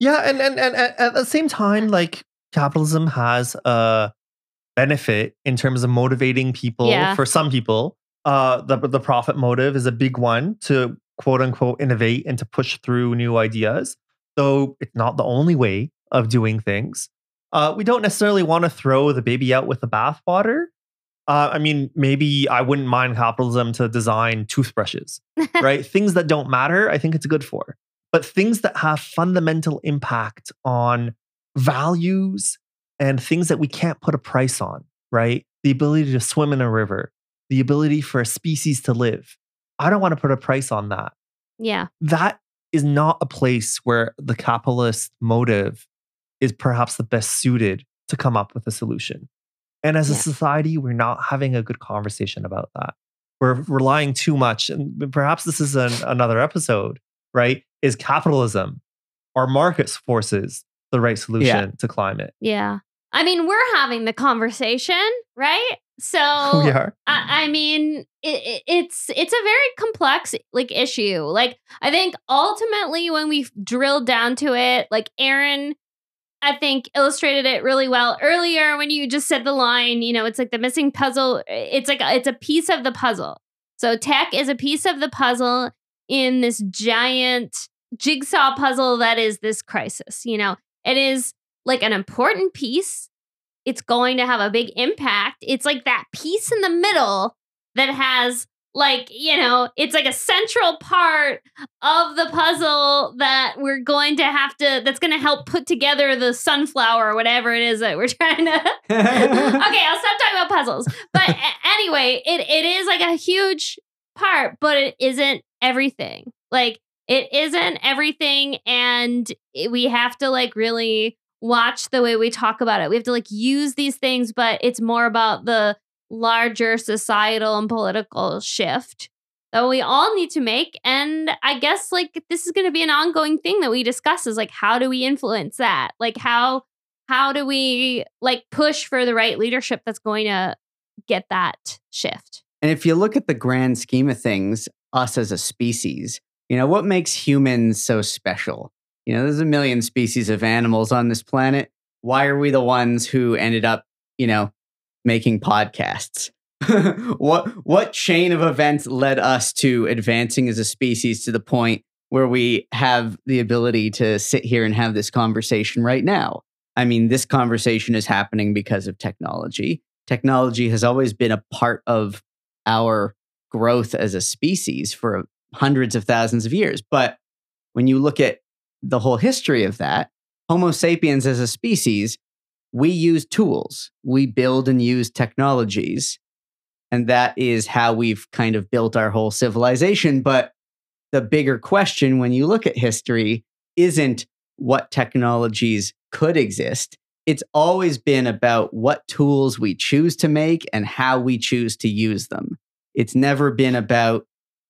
Yeah, and and, and at the same time, like capitalism has a benefit in terms of motivating people. Yeah. For some people, uh, the the profit motive is a big one to quote unquote innovate and to push through new ideas. So it's not the only way of doing things. Uh, we don't necessarily want to throw the baby out with the bathwater. Uh, I mean, maybe I wouldn't mind capitalism to design toothbrushes right? things that don't matter, I think it's good for. But things that have fundamental impact on values and things that we can't put a price on, right? The ability to swim in a river, the ability for a species to live. I don't want to put a price on that. Yeah. That is not a place where the capitalist motive is perhaps the best suited to come up with a solution. And as a society, we're not having a good conversation about that. We're relying too much, and perhaps this is an, another episode, right? Is capitalism or market forces the right solution to climate? Yeah. I mean, we're having the conversation, right? So we are. I, I mean, it, it- it's it's a very complex like issue. Like I think ultimately when we drilled down to it, like Aaron, I think illustrated it really well earlier when you just said the line. You know, it's like the missing puzzle. It's like it's a piece of the puzzle. So tech is a piece of the puzzle in this giant jigsaw puzzle that is this crisis. You know, it is like an important piece it's going to have a big impact. It's like that piece in the middle that has like, you know, it's like a central part of the puzzle that we're going to have to that's going to help put together the sunflower or whatever it is that we're trying to Okay, I'll stop talking about puzzles. But anyway, it it is like a huge part, but it isn't everything. Like it isn't everything and we have to like really watch the way we talk about it. We have to like use these things, but it's more about the larger societal and political shift that we all need to make. And I guess like this is going to be an ongoing thing that we discuss is like how do we influence that? Like how how do we like push for the right leadership that's going to get that shift? And if you look at the grand scheme of things, us as a species, you know, what makes humans so special? You know, there's a million species of animals on this planet. Why are we the ones who ended up, you know, making podcasts? what what chain of events led us to advancing as a species to the point where we have the ability to sit here and have this conversation right now? I mean, this conversation is happening because of technology. Technology has always been a part of our growth as a species for hundreds of thousands of years. But when you look at the whole history of that, Homo sapiens as a species, we use tools, we build and use technologies. And that is how we've kind of built our whole civilization. But the bigger question when you look at history isn't what technologies could exist. It's always been about what tools we choose to make and how we choose to use them. It's never been about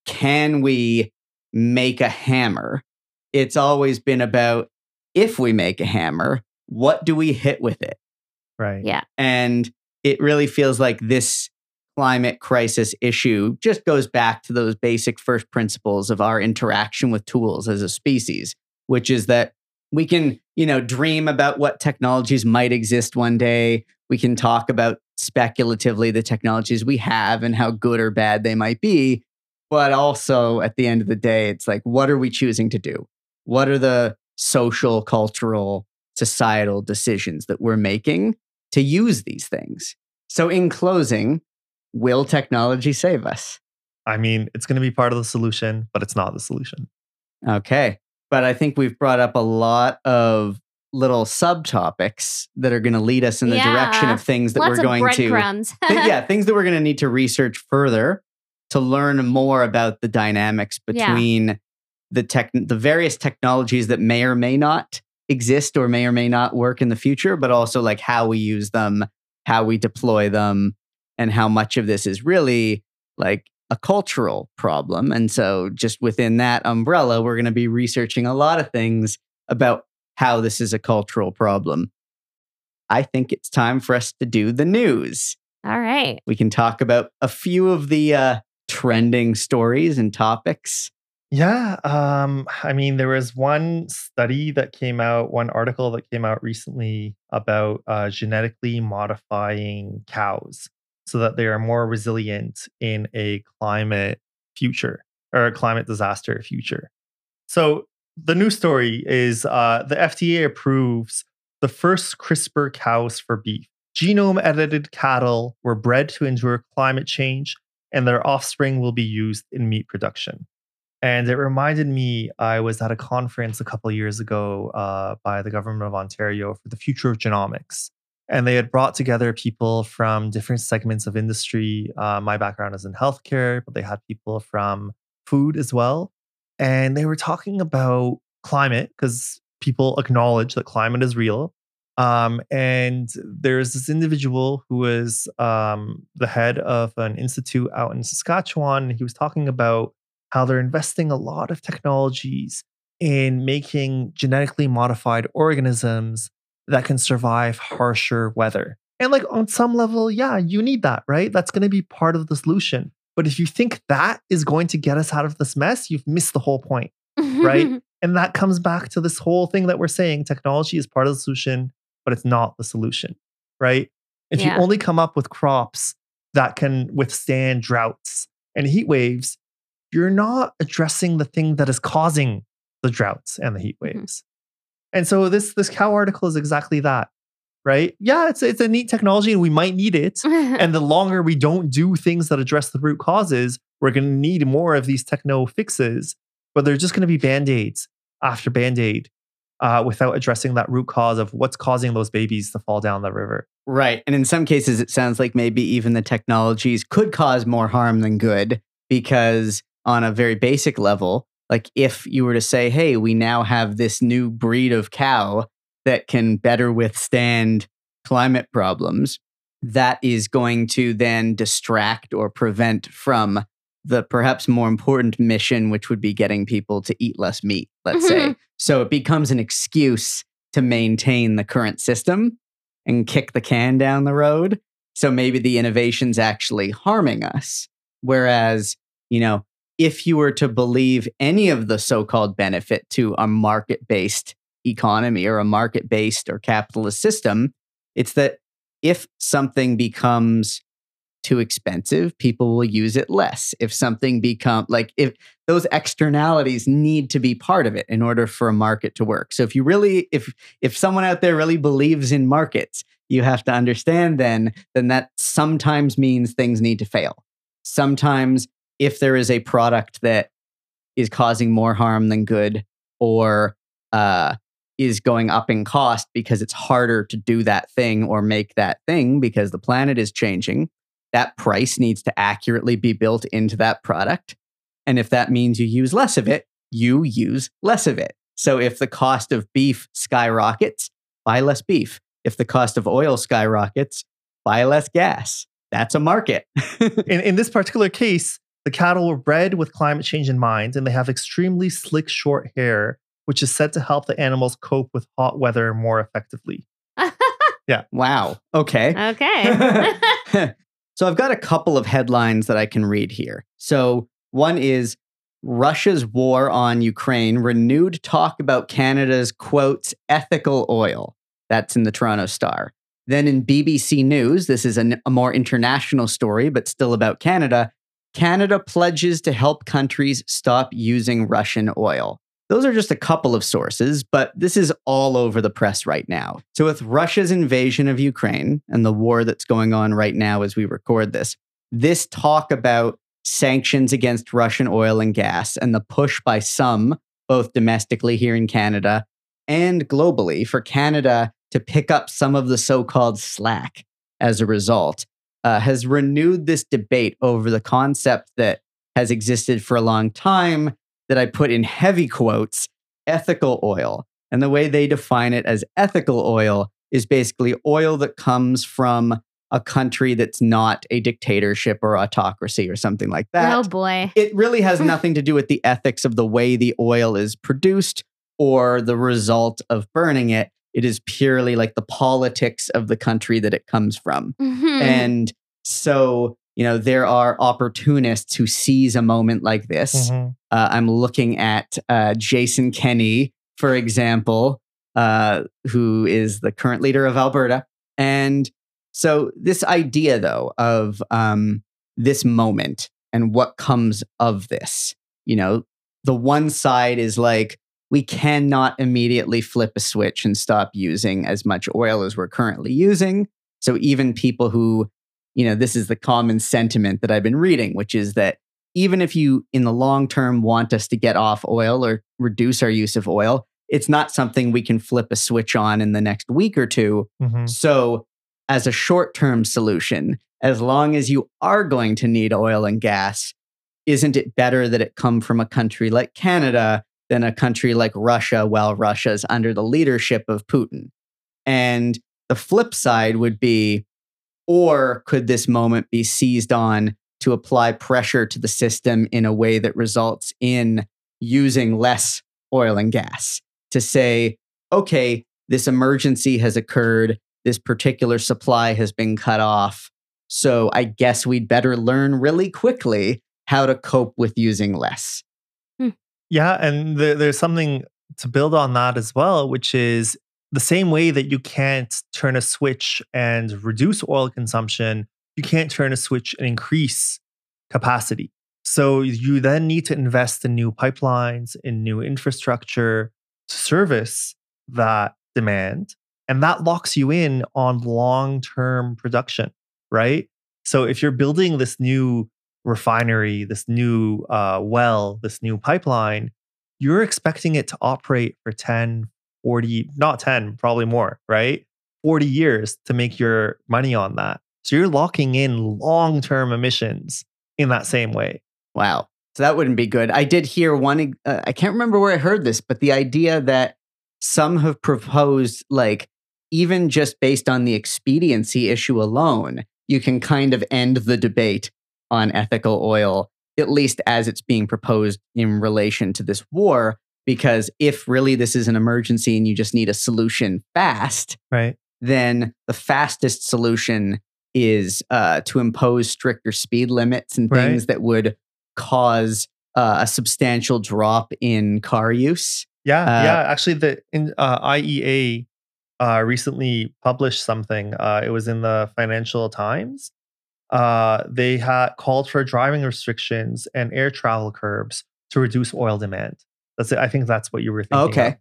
can we make a hammer? It's always been about if we make a hammer, what do we hit with it? Right. Yeah. And it really feels like this climate crisis issue just goes back to those basic first principles of our interaction with tools as a species, which is that we can, you know, dream about what technologies might exist one day. We can talk about speculatively the technologies we have and how good or bad they might be. But also at the end of the day, it's like, what are we choosing to do? What are the social, cultural, societal decisions that we're making to use these things? So, in closing, will technology save us? I mean, it's going to be part of the solution, but it's not the solution. Okay. But I think we've brought up a lot of little subtopics that are going to lead us in the direction of things that Lots we're going to breadcrumbs. Th- yeah, things that we're going to need to research further to learn more about the dynamics Yeah. between the tech, the various technologies that may or may not exist or may or may not work in the future, but also like how we use them how we deploy them, and how much of this is really like a cultural problem. And so, just within that umbrella, we're going to be researching a lot of things about how this is a cultural problem. I think it's time for us to do the news. All right. We can talk about a few of the uh, trending stories and topics. Yeah, um, I mean, there was one study that came out, one article that came out recently about uh, genetically modifying cows so that they are more resilient in a climate future or a climate disaster future. So the news story is uh, the FDA approves the first CRISPR cows for beef. Genome edited cattle were bred to endure climate change, and their offspring will be used in meat production. And it reminded me, I was at a conference a couple years ago uh, by the government of Ontario for the future of genomics. And they had brought together people from different segments of industry. Uh, my background is in healthcare, but they had people from food as well. And they were talking about climate because people acknowledge that climate is real. Um, and there's this individual who was um, the head of an institute out in Saskatchewan. He was talking about how they're investing a lot of technologies in making genetically modified organisms that can survive harsher weather. And like on some level, yeah, you need that, right? That's going to be part of the solution. But if you think that is going to get us out of this mess, you've missed the whole point, right? and that comes back to this whole thing that we're saying technology is part of the solution, but it's not the solution, right? If Yeah. you only come up with crops that can withstand droughts and heat waves, you're not addressing the thing that is causing the droughts and the heat Mhm. waves. And so this this cow article is exactly that, right? Yeah, it's it's a neat technology and we might need it. and the longer we don't do things that address the root causes, we're going to need more of these techno fixes, but they're just going to be band-aids after band-aid uh, without addressing that root cause of what's causing those babies to fall down the river. Right. And in some cases, it sounds like maybe even the technologies could cause more harm than good because, on a very basic level, like if you were to say, hey, we now have this new breed of cow that can better withstand climate problems, that is going to then distract or prevent from the perhaps more important mission, which would be getting people to eat less meat, let's say. Mm-hmm. So it becomes an excuse to maintain the current system and kick the can down the road. So maybe the innovation's actually harming us. Whereas, you know, if you were to believe any of the so called benefit to a market based economy or a market based or capitalist system, it's that if something becomes too expensive, people will use it less. If something become like if those externalities need to be part of it in order for a market to work. So if you really if if someone out there really believes in markets, you have to understand then then that sometimes means things need to fail. Sometimes if there is a product that is causing more harm than good or uh is going up in cost because it's harder to do that thing or make that thing because the planet is changing that price needs to accurately be built into that product. And if that means you use less of it, you use less of it. So if the cost of beef skyrockets, buy less beef. If the cost of oil skyrockets, buy less gas. That's a market. In, in this particular case, the cattle were bred with climate change in mind, and they have extremely slick, short hair, which is said to help the animals cope with hot weather more effectively. Yeah. Wow. Okay. okay. so I've got a couple of headlines that I can read here. So one is Russia's war on Ukraine renewed talk about Canada's quotes ethical oil. That's in the Toronto Star. Then in BBC News, this is an, a more international story, but still about Canada. Canada pledges to help countries stop using Russian oil. Those are just a couple of sources, but this is all over the press right now. So, with Russia's invasion of Ukraine and the war that's going on right now as we record this, this talk about sanctions against Russian oil and gas and the push by some, both domestically here in Canada and globally, for Canada to pick up some of the so called slack as a result, uh, has renewed this debate over the concept that has existed for a long time that I put in heavy quotes ethical oil. And the way they define it as ethical oil is basically oil that comes from a country that's not a dictatorship or autocracy or something like that. Oh boy. It really has nothing to do with the ethics of the way the oil is produced or the result of burning it. It is purely like the politics of the country that it comes from. Mhm. And so, you know, there are opportunists who seize a moment like this. Mhm. Uh, I'm looking at uh, Jason Kenney, for example, uh, who is the current leader of Alberta. And so, this idea, though, of um, this moment and what comes of this, you know, the one side is like, we cannot immediately flip a switch and stop using as much oil as we're currently using. So, even people who, you know, this is the common sentiment that I've been reading, which is that even if you in the long term want us to get off oil or reduce our use of oil, it's not something we can flip a switch on in the next week or two. Mhm. So, as a short term solution, as long as you are going to need oil and gas, isn't it better that it come from a country like Canada than a country like Russia while Russia's under the leadership of Putin? And the flip side would be, or could this moment be seized on to apply pressure to the system in a way that results in using less oil and gas? To say, okay, this emergency has occurred, this particular supply has been cut off. So I guess we'd better learn really quickly how to cope with using less. Yeah, and there, there's something to build on that as well, which is the same way that you can't turn a switch and reduce oil consumption, you can't turn a switch and increase capacity. So you then need to invest in new pipelines, in new infrastructure to service that demand. And that locks you in on long term production, right? So if you're building this new refinery, this new uh, well, this new pipeline, you're expecting it to operate for 10, 40, not 10, probably more, right? 40 years to make your money on that. So you're locking in long term emissions in that same way. Wow. So that wouldn't be good. I did hear one, uh, I can't remember where I heard this, but the idea that some have proposed, like, even just based on the expediency issue alone, you can kind of end the debate on ethical oil, at least as it's being proposed in relation to this war. Because if really this is an emergency and you just need a solution fast, Right. then the fastest solution is uh, to impose stricter speed limits and Right. things that would cause uh, a substantial drop in car use. Yeah. Uh, yeah. Actually, the in, uh, IEA uh, recently published something. Uh, it was in the Financial Times. Uh, they had called for driving restrictions and air travel curbs to reduce oil demand. That's it. I think that's what you were thinking. of.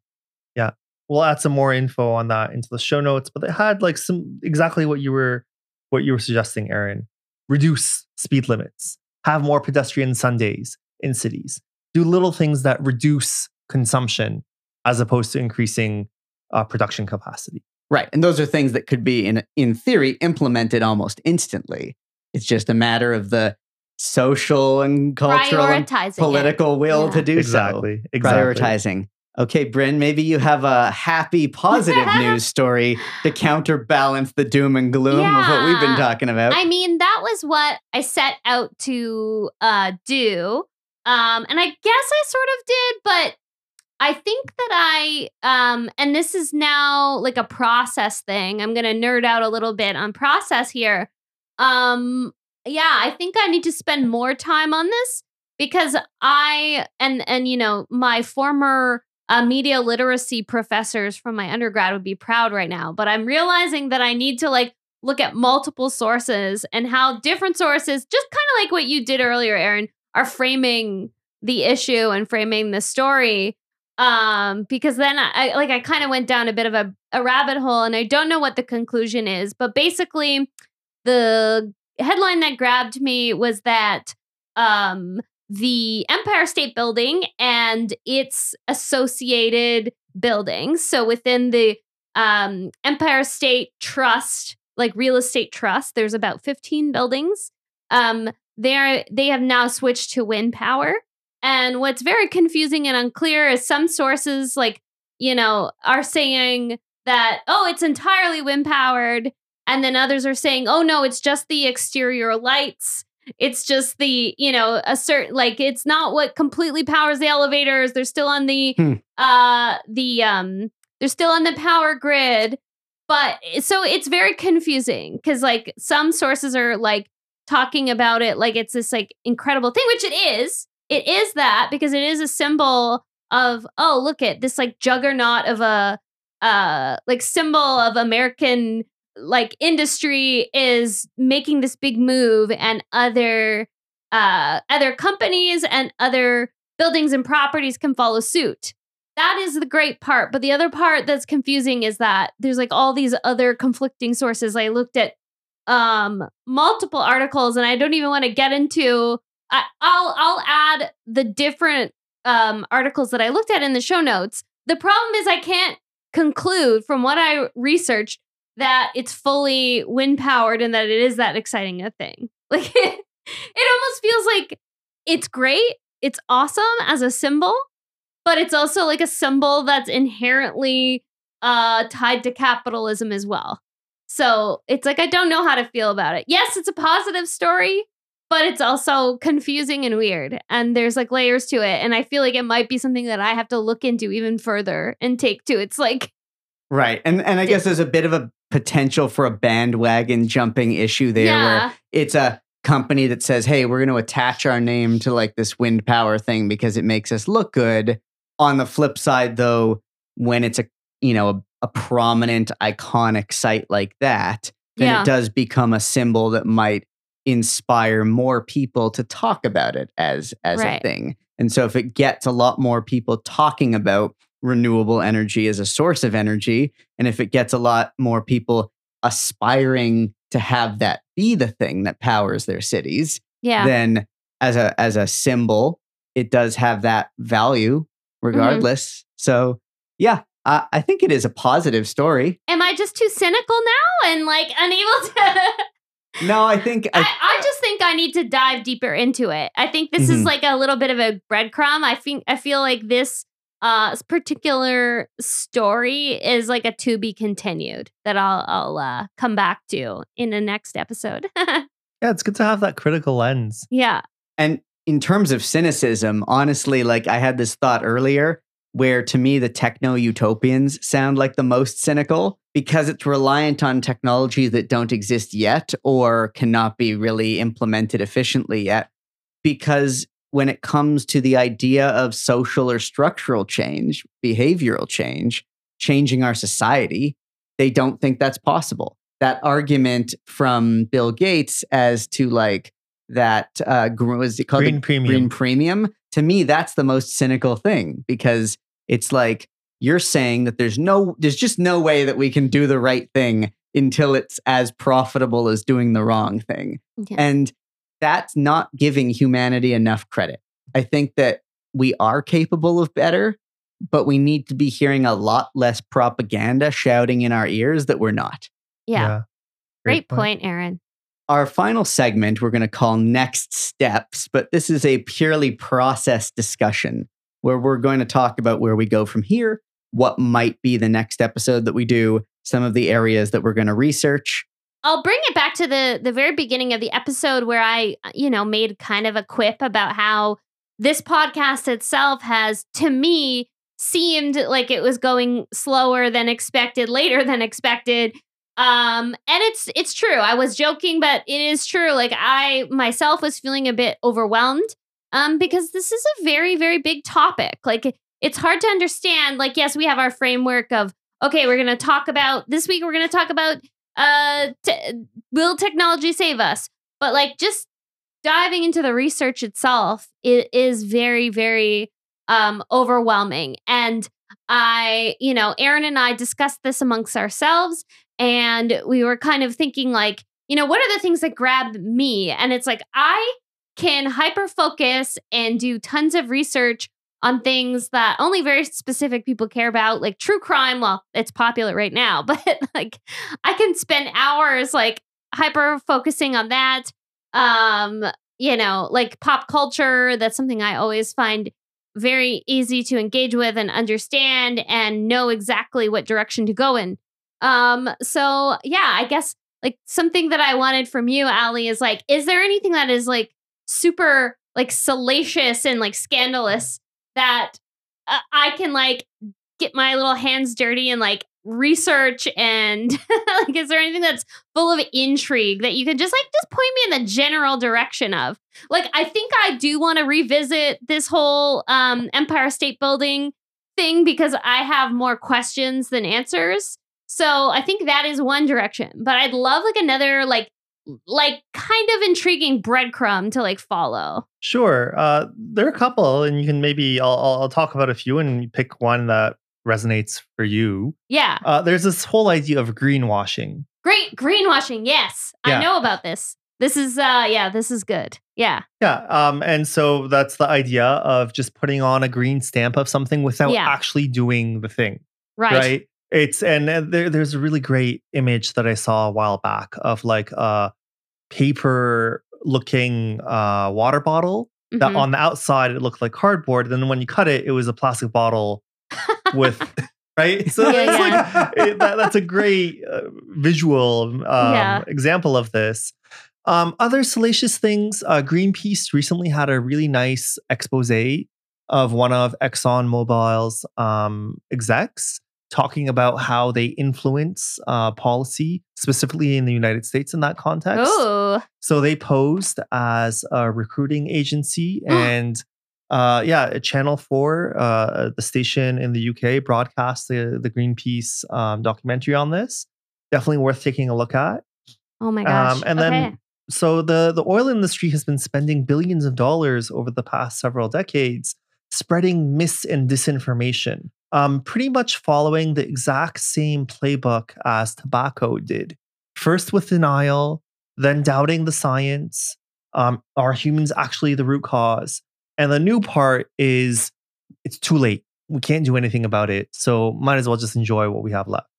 Yeah. we'll add some more info on that into the show notes but they had like some exactly what you were what you were suggesting aaron reduce speed limits have more pedestrian sundays in cities do little things that reduce consumption as opposed to increasing uh, production capacity Right. And those are things that could be, in, in theory, implemented almost instantly. It's just a matter of the social and cultural and Prioritizing it. political will Yeah. to do so. exactly exactly Prioritizing. Okay, Bryn, maybe you have a happy, positive news story to counterbalance the doom and gloom of what we've been talking about. I mean, that was what I set out to uh, do. Um, and I guess I sort of did, but I think that I, um, and this is now like a process thing. I'm going to nerd out a little bit on process here. Um, yeah, I think I need to spend more time on this because I, and, and, you know, my former uh, media literacy professors from my undergrad would be proud right now, but I'm realizing that I need to like look at multiple sources and how different sources, just kind of like what you did earlier, Aaron, are framing the issue and framing the story. Um, because then I I- like I kind of went down a bit of a, a rabbit hole and I don't know what the conclusion is, but basically the headline that grabbed me was that um the Empire State Building and its associated buildings. So within the um, Empire State Trust, like real estate trust, there's about 15 buildings. Um, they're, they have now switched to wind power. And what's very confusing and unclear is some sources, like, you know, are saying that, oh, it's entirely wind powered. And then others are saying, oh no, it's just the exterior lights. It's just the, you know, a certain like it's not what completely powers the elevators. They're still on the Hmm. uh the um they're still on the power grid. But so it's very confusing because like some sources are like talking about it like it's this like incredible thing, which it is. It is that because it is a symbol of oh look at this like juggernaut of a uh like symbol of American like industry is making this big move and other uh other companies and other buildings and properties can follow suit. That is the great part, but the other part that's confusing is that there's like all these other conflicting sources. I looked at um multiple articles and I don't even want to get into I, I'll I'll add the different um articles that I looked at in the show notes. The problem is I can't conclude from what I researched that it's fully wind powered and that it is that exciting a thing. Like it, it almost feels like it's great, it's awesome as a symbol, but it's also like a symbol that's inherently uh tied to capitalism as well. So it's like I don't know how to feel about it. Yes, it's a positive story, but it's also confusing and weird. And there's like layers to it. And I feel like it might be something that I have to look into even further and take to. It's like Right. And and I guess there's a bit of a potential for a bandwagon jumping issue there where it's a company that says, "Hey, we're going to attach our name to like this wind power thing because it makes us look good." On the flip side though, when it's a, you know, a, a prominent iconic site like that, then Yeah. it does become a symbol that might inspire more people to talk about it as as Right. a thing. And so if it gets a lot more people talking about renewable energy as a source of energy, and if it gets a lot more people aspiring to have that be the thing that powers their cities, yeah. then as a as a symbol, it does have that value regardless. So yeah, I, I think it is a positive story. Am I just too cynical now and like unable to? No, I think I, I, I just think I need to dive deeper into it. I think this is Mhm. like a little bit of a breadcrumb. I think I feel like this uh particular story is like a to be continued that I'll I'll uh, come back to in the next episode. Yeah, it's good to have that critical lens. yeah. And in terms of cynicism, honestly, like I had this thought earlier where to me the techno utopians sound like the most cynical because it's reliant on technology that don't exist yet or cannot be really implemented efficiently yet. Because when it comes to the idea of social or structural change, behavioral change, changing our society, they don't think that's possible. That argument from Bill Gates as to like that uh, was it called Green premium. green premium to me that's the most cynical thing because it's like you're saying that there's no there's just no way that we can do the right thing until it's as profitable as doing the wrong thing Yeah. and that's not giving humanity enough credit i think that we are capable of better but we need to be hearing a lot less propaganda shouting in our ears that we're not yeah. Great point, Aaron. our final segment we're going to call next steps but this is a purely process discussion where we're going to talk about where we go from here what might be the next episode that we do some of the areas that we're going to research I'll bring it back to the the very beginning of the episode where I, you know, made kind of a quip about how this podcast itself has to me seemed like it was going slower than expected, later than expected. Um and it's it's true. I was joking, but it is true. Like I myself was feeling a bit overwhelmed um because this is a very very big topic. Like it's hard to understand. Like yes, we have our framework of okay, we're going to talk about this week we're going to talk about uh t- will technology save us? But like just diving into the research itself it is very very um overwhelming. And i you know aaron and i discussed this amongst ourselves and we were kind of thinking like you know what are the things that grab me? And it's like i can hyper focus and do tons of research on things that only very specific people care about, like true crime. Well, it's popular right now, but like I can spend hours like hyper focusing on that. Um, you know, like pop culture, that's something I always find very easy to engage with and understand and know exactly what direction to go in. Um, so yeah, I guess like something that I wanted from you, Ali, is like, is there anything that is like super like salacious and like scandalous that uh, I can like get my little hands dirty and like research and like is there anything that's full of intrigue that you can just like just point me in the general direction of? Like i think i do want to revisit this whole um empire state building thing because i have more questions than answers. So i think that is one direction but i'd love like another like like kind of intriguing breadcrumb to like follow Sure. Uh, there are a couple, and you can maybe I'll, I'll talk about a few and pick one that resonates for you. yeah Uh, there's this whole idea of greenwashing. great greenwashing yes Yeah. i know about this this is uh yeah this is good yeah Yeah. Um, and so that's the idea of just putting on a green stamp of something without Yeah. actually doing the thing. right, right it's and uh, there, there's a really great image that i saw a while back of like a paper looking uh water bottle that Mhm. on the outside it looked like cardboard and then when you cut it it was a plastic bottle with right so Yeah, it's like it, that, that's a great uh, visual um, Yeah. example of this um, other salacious things uh, greenpeace recently had a really nice expose of one of exxon mobil's um, execs talking about how they influence uh, policy specifically in the united states in that context oh so they posed as a recruiting agency and uh yeah, Channel 4, uh the station in the UK broadcast the the Greenpeace um documentary on this. Definitely worth taking a look at. oh my gosh Um, and okay. then so the the oil industry has been spending billions of dollars over the past several decades spreading mis and disinformation. Um, pretty much following the exact same playbook as tobacco did. First with denial, then doubting the science. Um, are humans actually the root cause? And the new part is it's too late. We can't do anything about it. So might as well just enjoy what we have left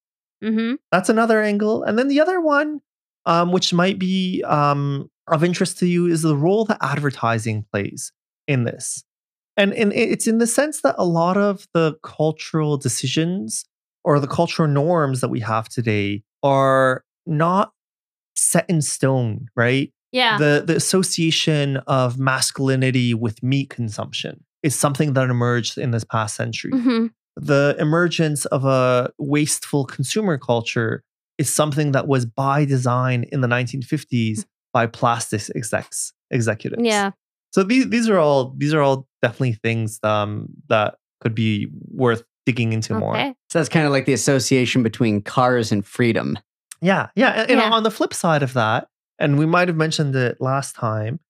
mm-hmm. that's another angle. And then the other one, um, which might be um, of interest to you, is the role that advertising plays in this. And, and it's in the sense that a lot of the cultural decisions or the cultural norms that we have today are not set in stone, right? yeah. The the association of masculinity with meat consumption is something that emerged in this past century. Hmm the emergence of a wasteful consumer culture is something that was by design in the 1950s by plastics execs executives. yeah. So these these are all these are all definitely things um, that could be worth digging into more. So that's kind of like the association between cars and freedom. Yeah, yeah. And, and Yeah. on the flip side of that, and we might have mentioned it last time,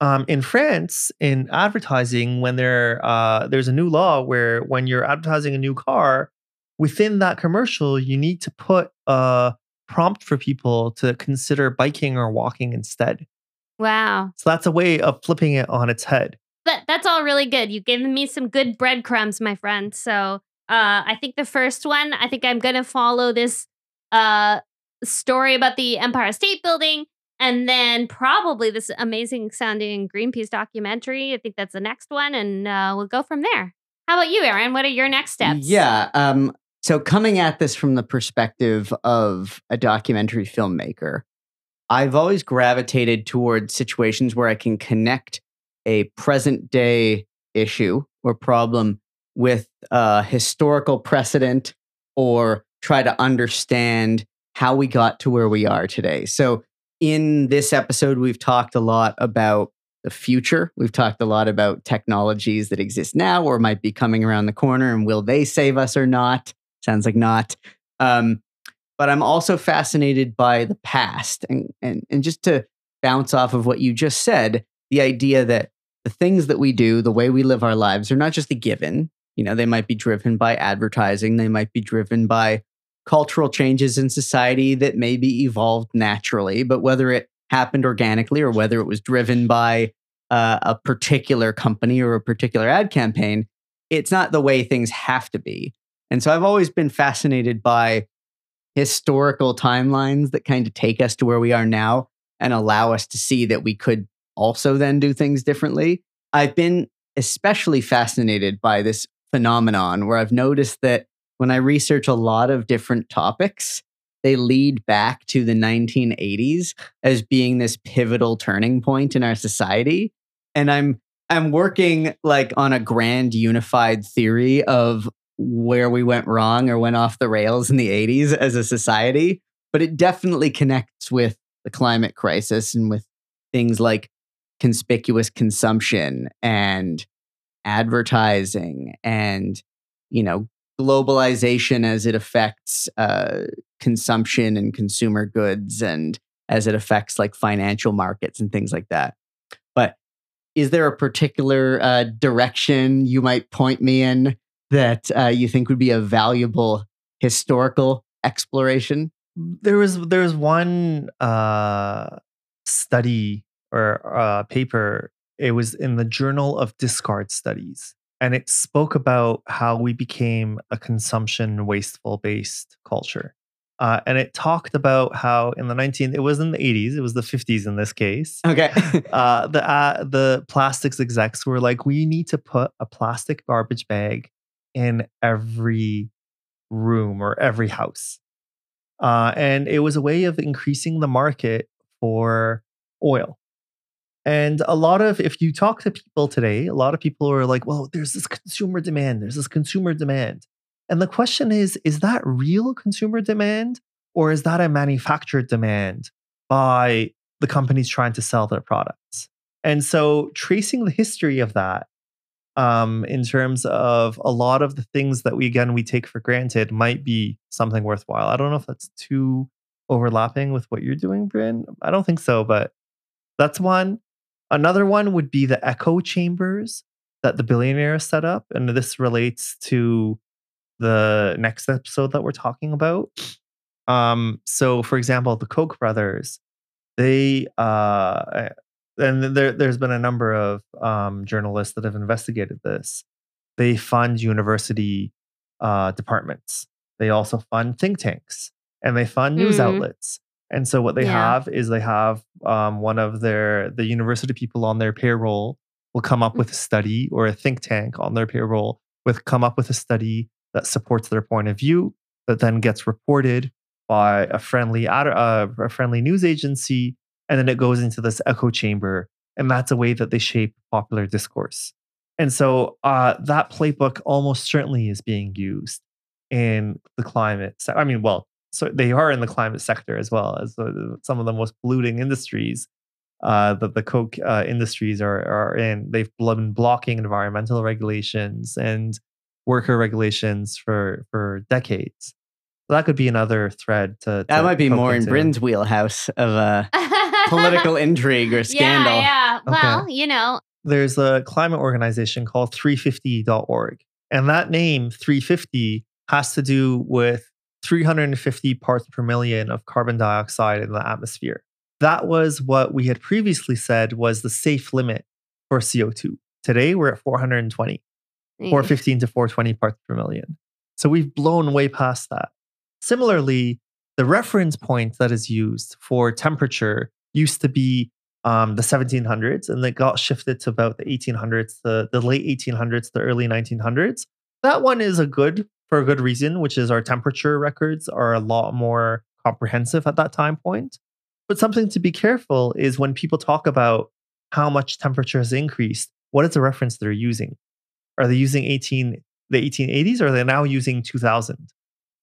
um, in France, in advertising, when there uh, there's a new law where when you're advertising a new car, within that commercial, you need to put a prompt for people to consider biking or walking instead. wow So that's a way of flipping it on its head. That that's all really good. You've given me some good breadcrumbs, my friend. So uh, I think the first one, I think I'm gonna follow this uh, story about the Empire State Building, and then probably this amazing sounding Greenpeace documentary. I think that's the next one, and uh, we'll go from there. How about you, Aaron? What are your next steps? Yeah. Um, so coming at this from the perspective of a documentary filmmaker, I've always gravitated towards situations where I can connect a present day issue or problem with a historical precedent or try to understand how we got to where we are today. So in this episode, we've talked a lot about the future. We've talked a lot about technologies that exist now or might be coming around the corner, and will they save us or not? Sounds like not. Um, but I'm also fascinated by the past, and and and just to bounce off of what you just said, the idea that the things that we do, the way we live our lives, are not just a given. You know, they might be driven by advertising. They might be driven by cultural changes in society that maybe evolved naturally, but whether it happened organically or whether it was driven by uh, a particular company or a particular ad campaign, it's not the way things have to be. And so I've always been fascinated by historical timelines that kind of take us to where we are now and allow us to see that we could also then do things differently. I've been especially fascinated by this phenomenon where I've noticed that when I research a lot of different topics, they lead back to the 1980s as being this pivotal turning point in our society. And I'm I'm working like on a grand unified theory of where we went wrong or went off the rails in the 80s as a society, but it definitely connects with the climate crisis and with things like conspicuous consumption and advertising and you know globalization as it affects uh, consumption and consumer goods and as it affects like financial markets and things like that. But is there a particular uh, direction you might point me in that uh, you think would be a valuable historical exploration? There was there was one uh, study or uh, paper. It was in the Journal of Discard Studies, and it spoke about how we became a consumption wasteful based culture. Uh, and it talked about how in the 19 it was in the 80s it was the 50s in this case okay uh, the uh, the plastics execs were like we need to put a plastic garbage bag in every room or every house uh, and it was a way of increasing the market for oil and a lot of, if you talk to people today, a lot of people are like, well, there's this consumer demand, there's this consumer demand. And the question is, is that real consumer demand or is that a manufactured demand by the companies trying to sell their products? And so tracing the history of that um, in terms of a lot of the things that we, again, we take for granted might be something worthwhile. I don't know if that's too overlapping with what you're doing, Bryn. I don't think so, but that's one. Another one would be the echo chambers that the billionaires set up. And this relates to the next episode that we're talking about. Um, so, for example, the Koch brothers, they, uh, eh, and there, there's been a number of um, journalists that have investigated this. They fund university uh, departments. They also fund think tanks and they fund news mm. outlets. And so what they yeah. have is they have um, one of their the university people on their payroll will come up with a study or a think tank on their payroll with come up with a study that supports their point of view that then gets reported by a friendly uh, a friendly news agency and then it goes into this echo chamber and that's a way that they shape popular discourse and so uh, that playbook almost certainly is being used in the climate i mean well so they are in the climate sector as well as some of the most polluting industries uh, that the Koch uh, industries are, are in. They've been blocking environmental regulations and worker regulations for for decades. So that could be another thread to. to that might be more into. in Bryn's wheelhouse of a political intrigue or scandal. Yeah, yeah. Well, okay. you know, there's a climate organization called 350.org, and that name 350 has to do with 350 parts per million of carbon dioxide in the atmosphere. That was what we had previously said was the safe limit for CO2. Today we're at 420, 415 to 420 parts per million. So we've blown way past that. Similarly, the reference point that is used for temperature used to be um, the 1700s and it got shifted to about the 1800s, the, the late 1800s, the early 1900s. That one is a good for a good reason, which is our temperature records are a lot more comprehensive at that time point. But something to be careful is when people talk about how much temperature has increased, what is the reference they're using? Are they using 18 the 1880s or are they now using 2000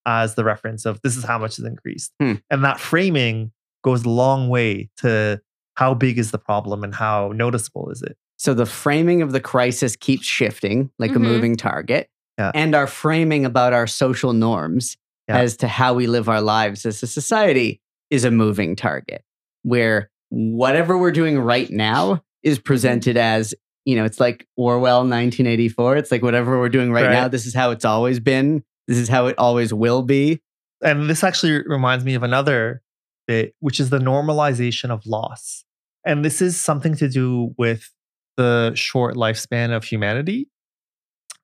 as the reference of this is how much has increased? Hmm. And that framing goes a long way to how big is the problem and how noticeable is it? So the framing of the crisis keeps shifting like mm-hmm. a moving target yeah. and our framing about our social norms yeah. as to how we live our lives as a society is a moving target where whatever we're doing right now is mm-hmm. presented as you know it's like orwell 1984 it's like whatever we're doing right, right, now this is how it's always been this is how it always will be and this actually reminds me of another bit which is the normalization of loss and this is something to do with the short lifespan of humanity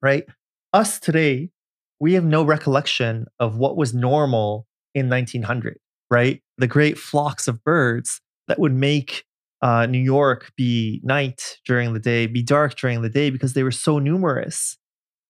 right us today, we have no recollection of what was normal in 1900, right? The great flocks of birds that would make uh, New York be night during the day, be dark during the day because they were so numerous.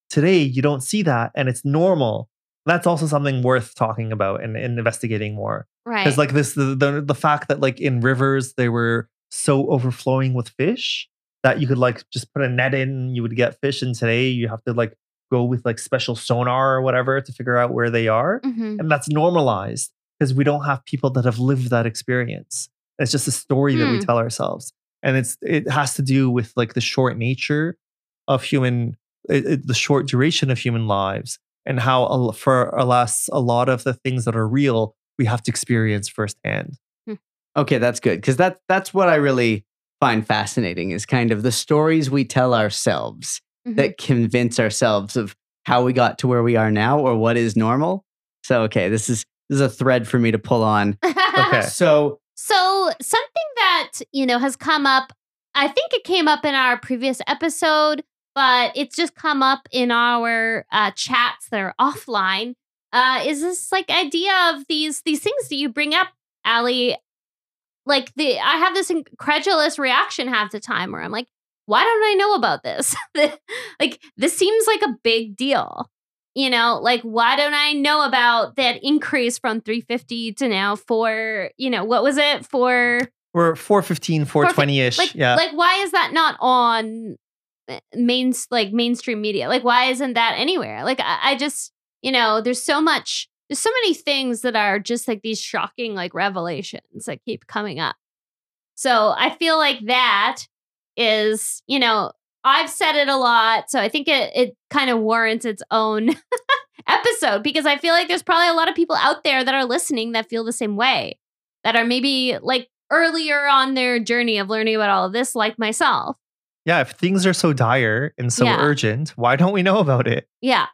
Today, you don't see that, and it's normal. That's also something worth talking about and, and investigating more. Right. Because like this, the, the the fact that like in rivers they were so overflowing with fish that you could like just put a net in, you would get fish. And today you have to like go with like special sonar or whatever to figure out where they are, Mhm. and that's normalized because we don't have people that have lived that experience. It's just a story that we Hmm. tell ourselves, and it's it has to do with like the short nature of human, it, it- the short duration of human lives, and how a l- for alas a lot of the things that are real we have to experience firsthand. Okay, that's good because that that's what I really find fascinating is kind of the stories we tell ourselves Mhm. that convince ourselves of how we got to where we are now or what is normal. So okay, this is this is a thread for me to pull on. Okay. So So, something that, you know, has come up, I think it came up in our previous episode, but it's just come up in our uh, chats that are offline. Uh, is this like idea of these these things that you bring up, Ali? Like the I have this incredulous reaction half the time where I'm like, why don't I know about this? like this seems like a big deal. You know, like why don't I know about that increase from 350 to now four, you know, what was it for We're 415, 420 ish. like yeah. like why is that not on uh, main like mainstream media? Like why isn't that anywhere? Like I, I just, you know, there's so much there's so many things that are just like these shocking like revelations that keep coming up. So I feel like that is, you know, I've said it a lot, so I think it it kind of warrants its own episode because I feel like there's probably a lot of people out there that are listening that feel the same way, that are maybe like earlier on their journey of learning about all of this, like myself. yeah. If things are so dire and so Yeah. urgent, why don't we know about it? Yeah.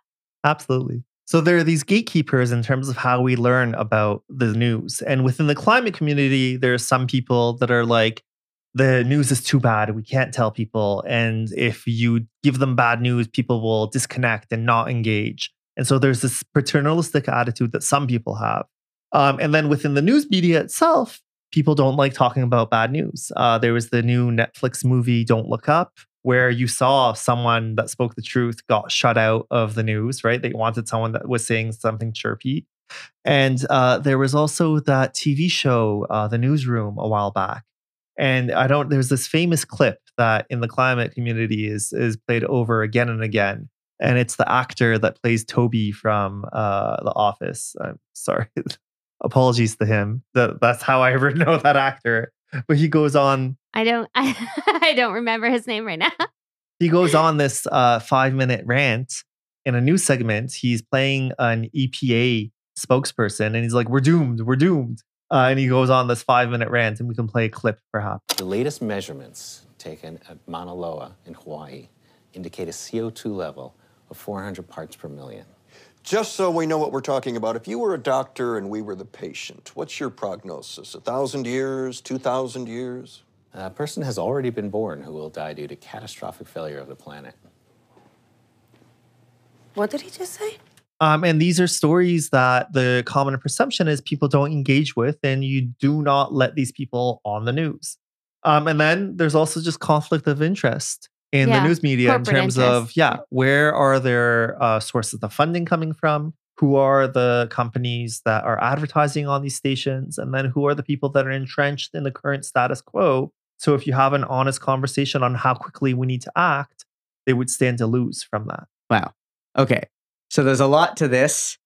Absolutely. So there are these gatekeepers in terms of how we learn about the news. And within the climate community, there are some people that are like, the news is too bad. We can't tell people. And if you give them bad news, people will disconnect and not engage. And so there's this paternalistic attitude that some people have. Um, and then within the news media itself, people don't like talking about bad news. Uh, there was the new Netflix movie, Don't Look Up, where you saw someone that spoke the truth got shut out of the news, right? They wanted someone that was saying something chirpy. And uh, there was also that TV show, uh, The Newsroom, a while back. And I don't, there's this famous clip that in the climate community is, is played over again and again. And it's the actor that plays Toby from uh, The Office. I'm sorry. Apologies to him. That, that's how I ever know that actor. But he goes on I don't I, I don't remember his name right now. he goes on this uh, five minute rant in a new segment. He's playing an EPA spokesperson and he's like, We're doomed, we're doomed. Uh, and he goes on this five minute rant, and we can play a clip perhaps. The latest measurements taken at Mauna Loa in Hawaii indicate a CO2 level of 400 parts per million. Just so we know what we're talking about, if you were a doctor and we were the patient, what's your prognosis? A thousand years, two thousand years? A person has already been born who will die due to catastrophic failure of the planet. What did he just say? Um, and these are stories that the common perception is people don't engage with, and you do not let these people on the news. Um, and then there's also just conflict of interest in Yeah, the news media in corporate terms of, yeah, where are their uh, sources of funding coming from? Who are the companies that are advertising on these stations? And then who are the people that are entrenched in the current status quo? So if you have an honest conversation on how quickly we need to act, they would stand to lose from that. wow. Okay. So there's a lot to this.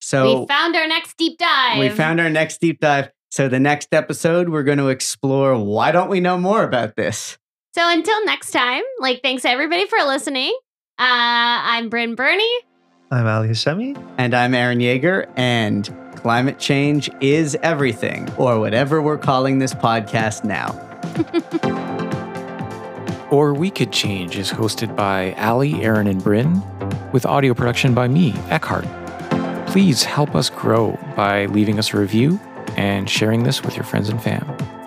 So we found our next deep dive. we found our next deep dive. So the next episode, we're going to explore why don't we know more about this? So until next time, like thanks everybody for listening. Uh, I'm Bryn Burney. I'm Ali Hashemi. And I'm Aaron Yeager, and climate change is everything, or whatever we're calling this podcast now. Or We Could Change is hosted by Ali, Aaron, and Bryn, with audio production by me, Eckhart. Please help us grow by leaving us a review and sharing this with your friends and fam.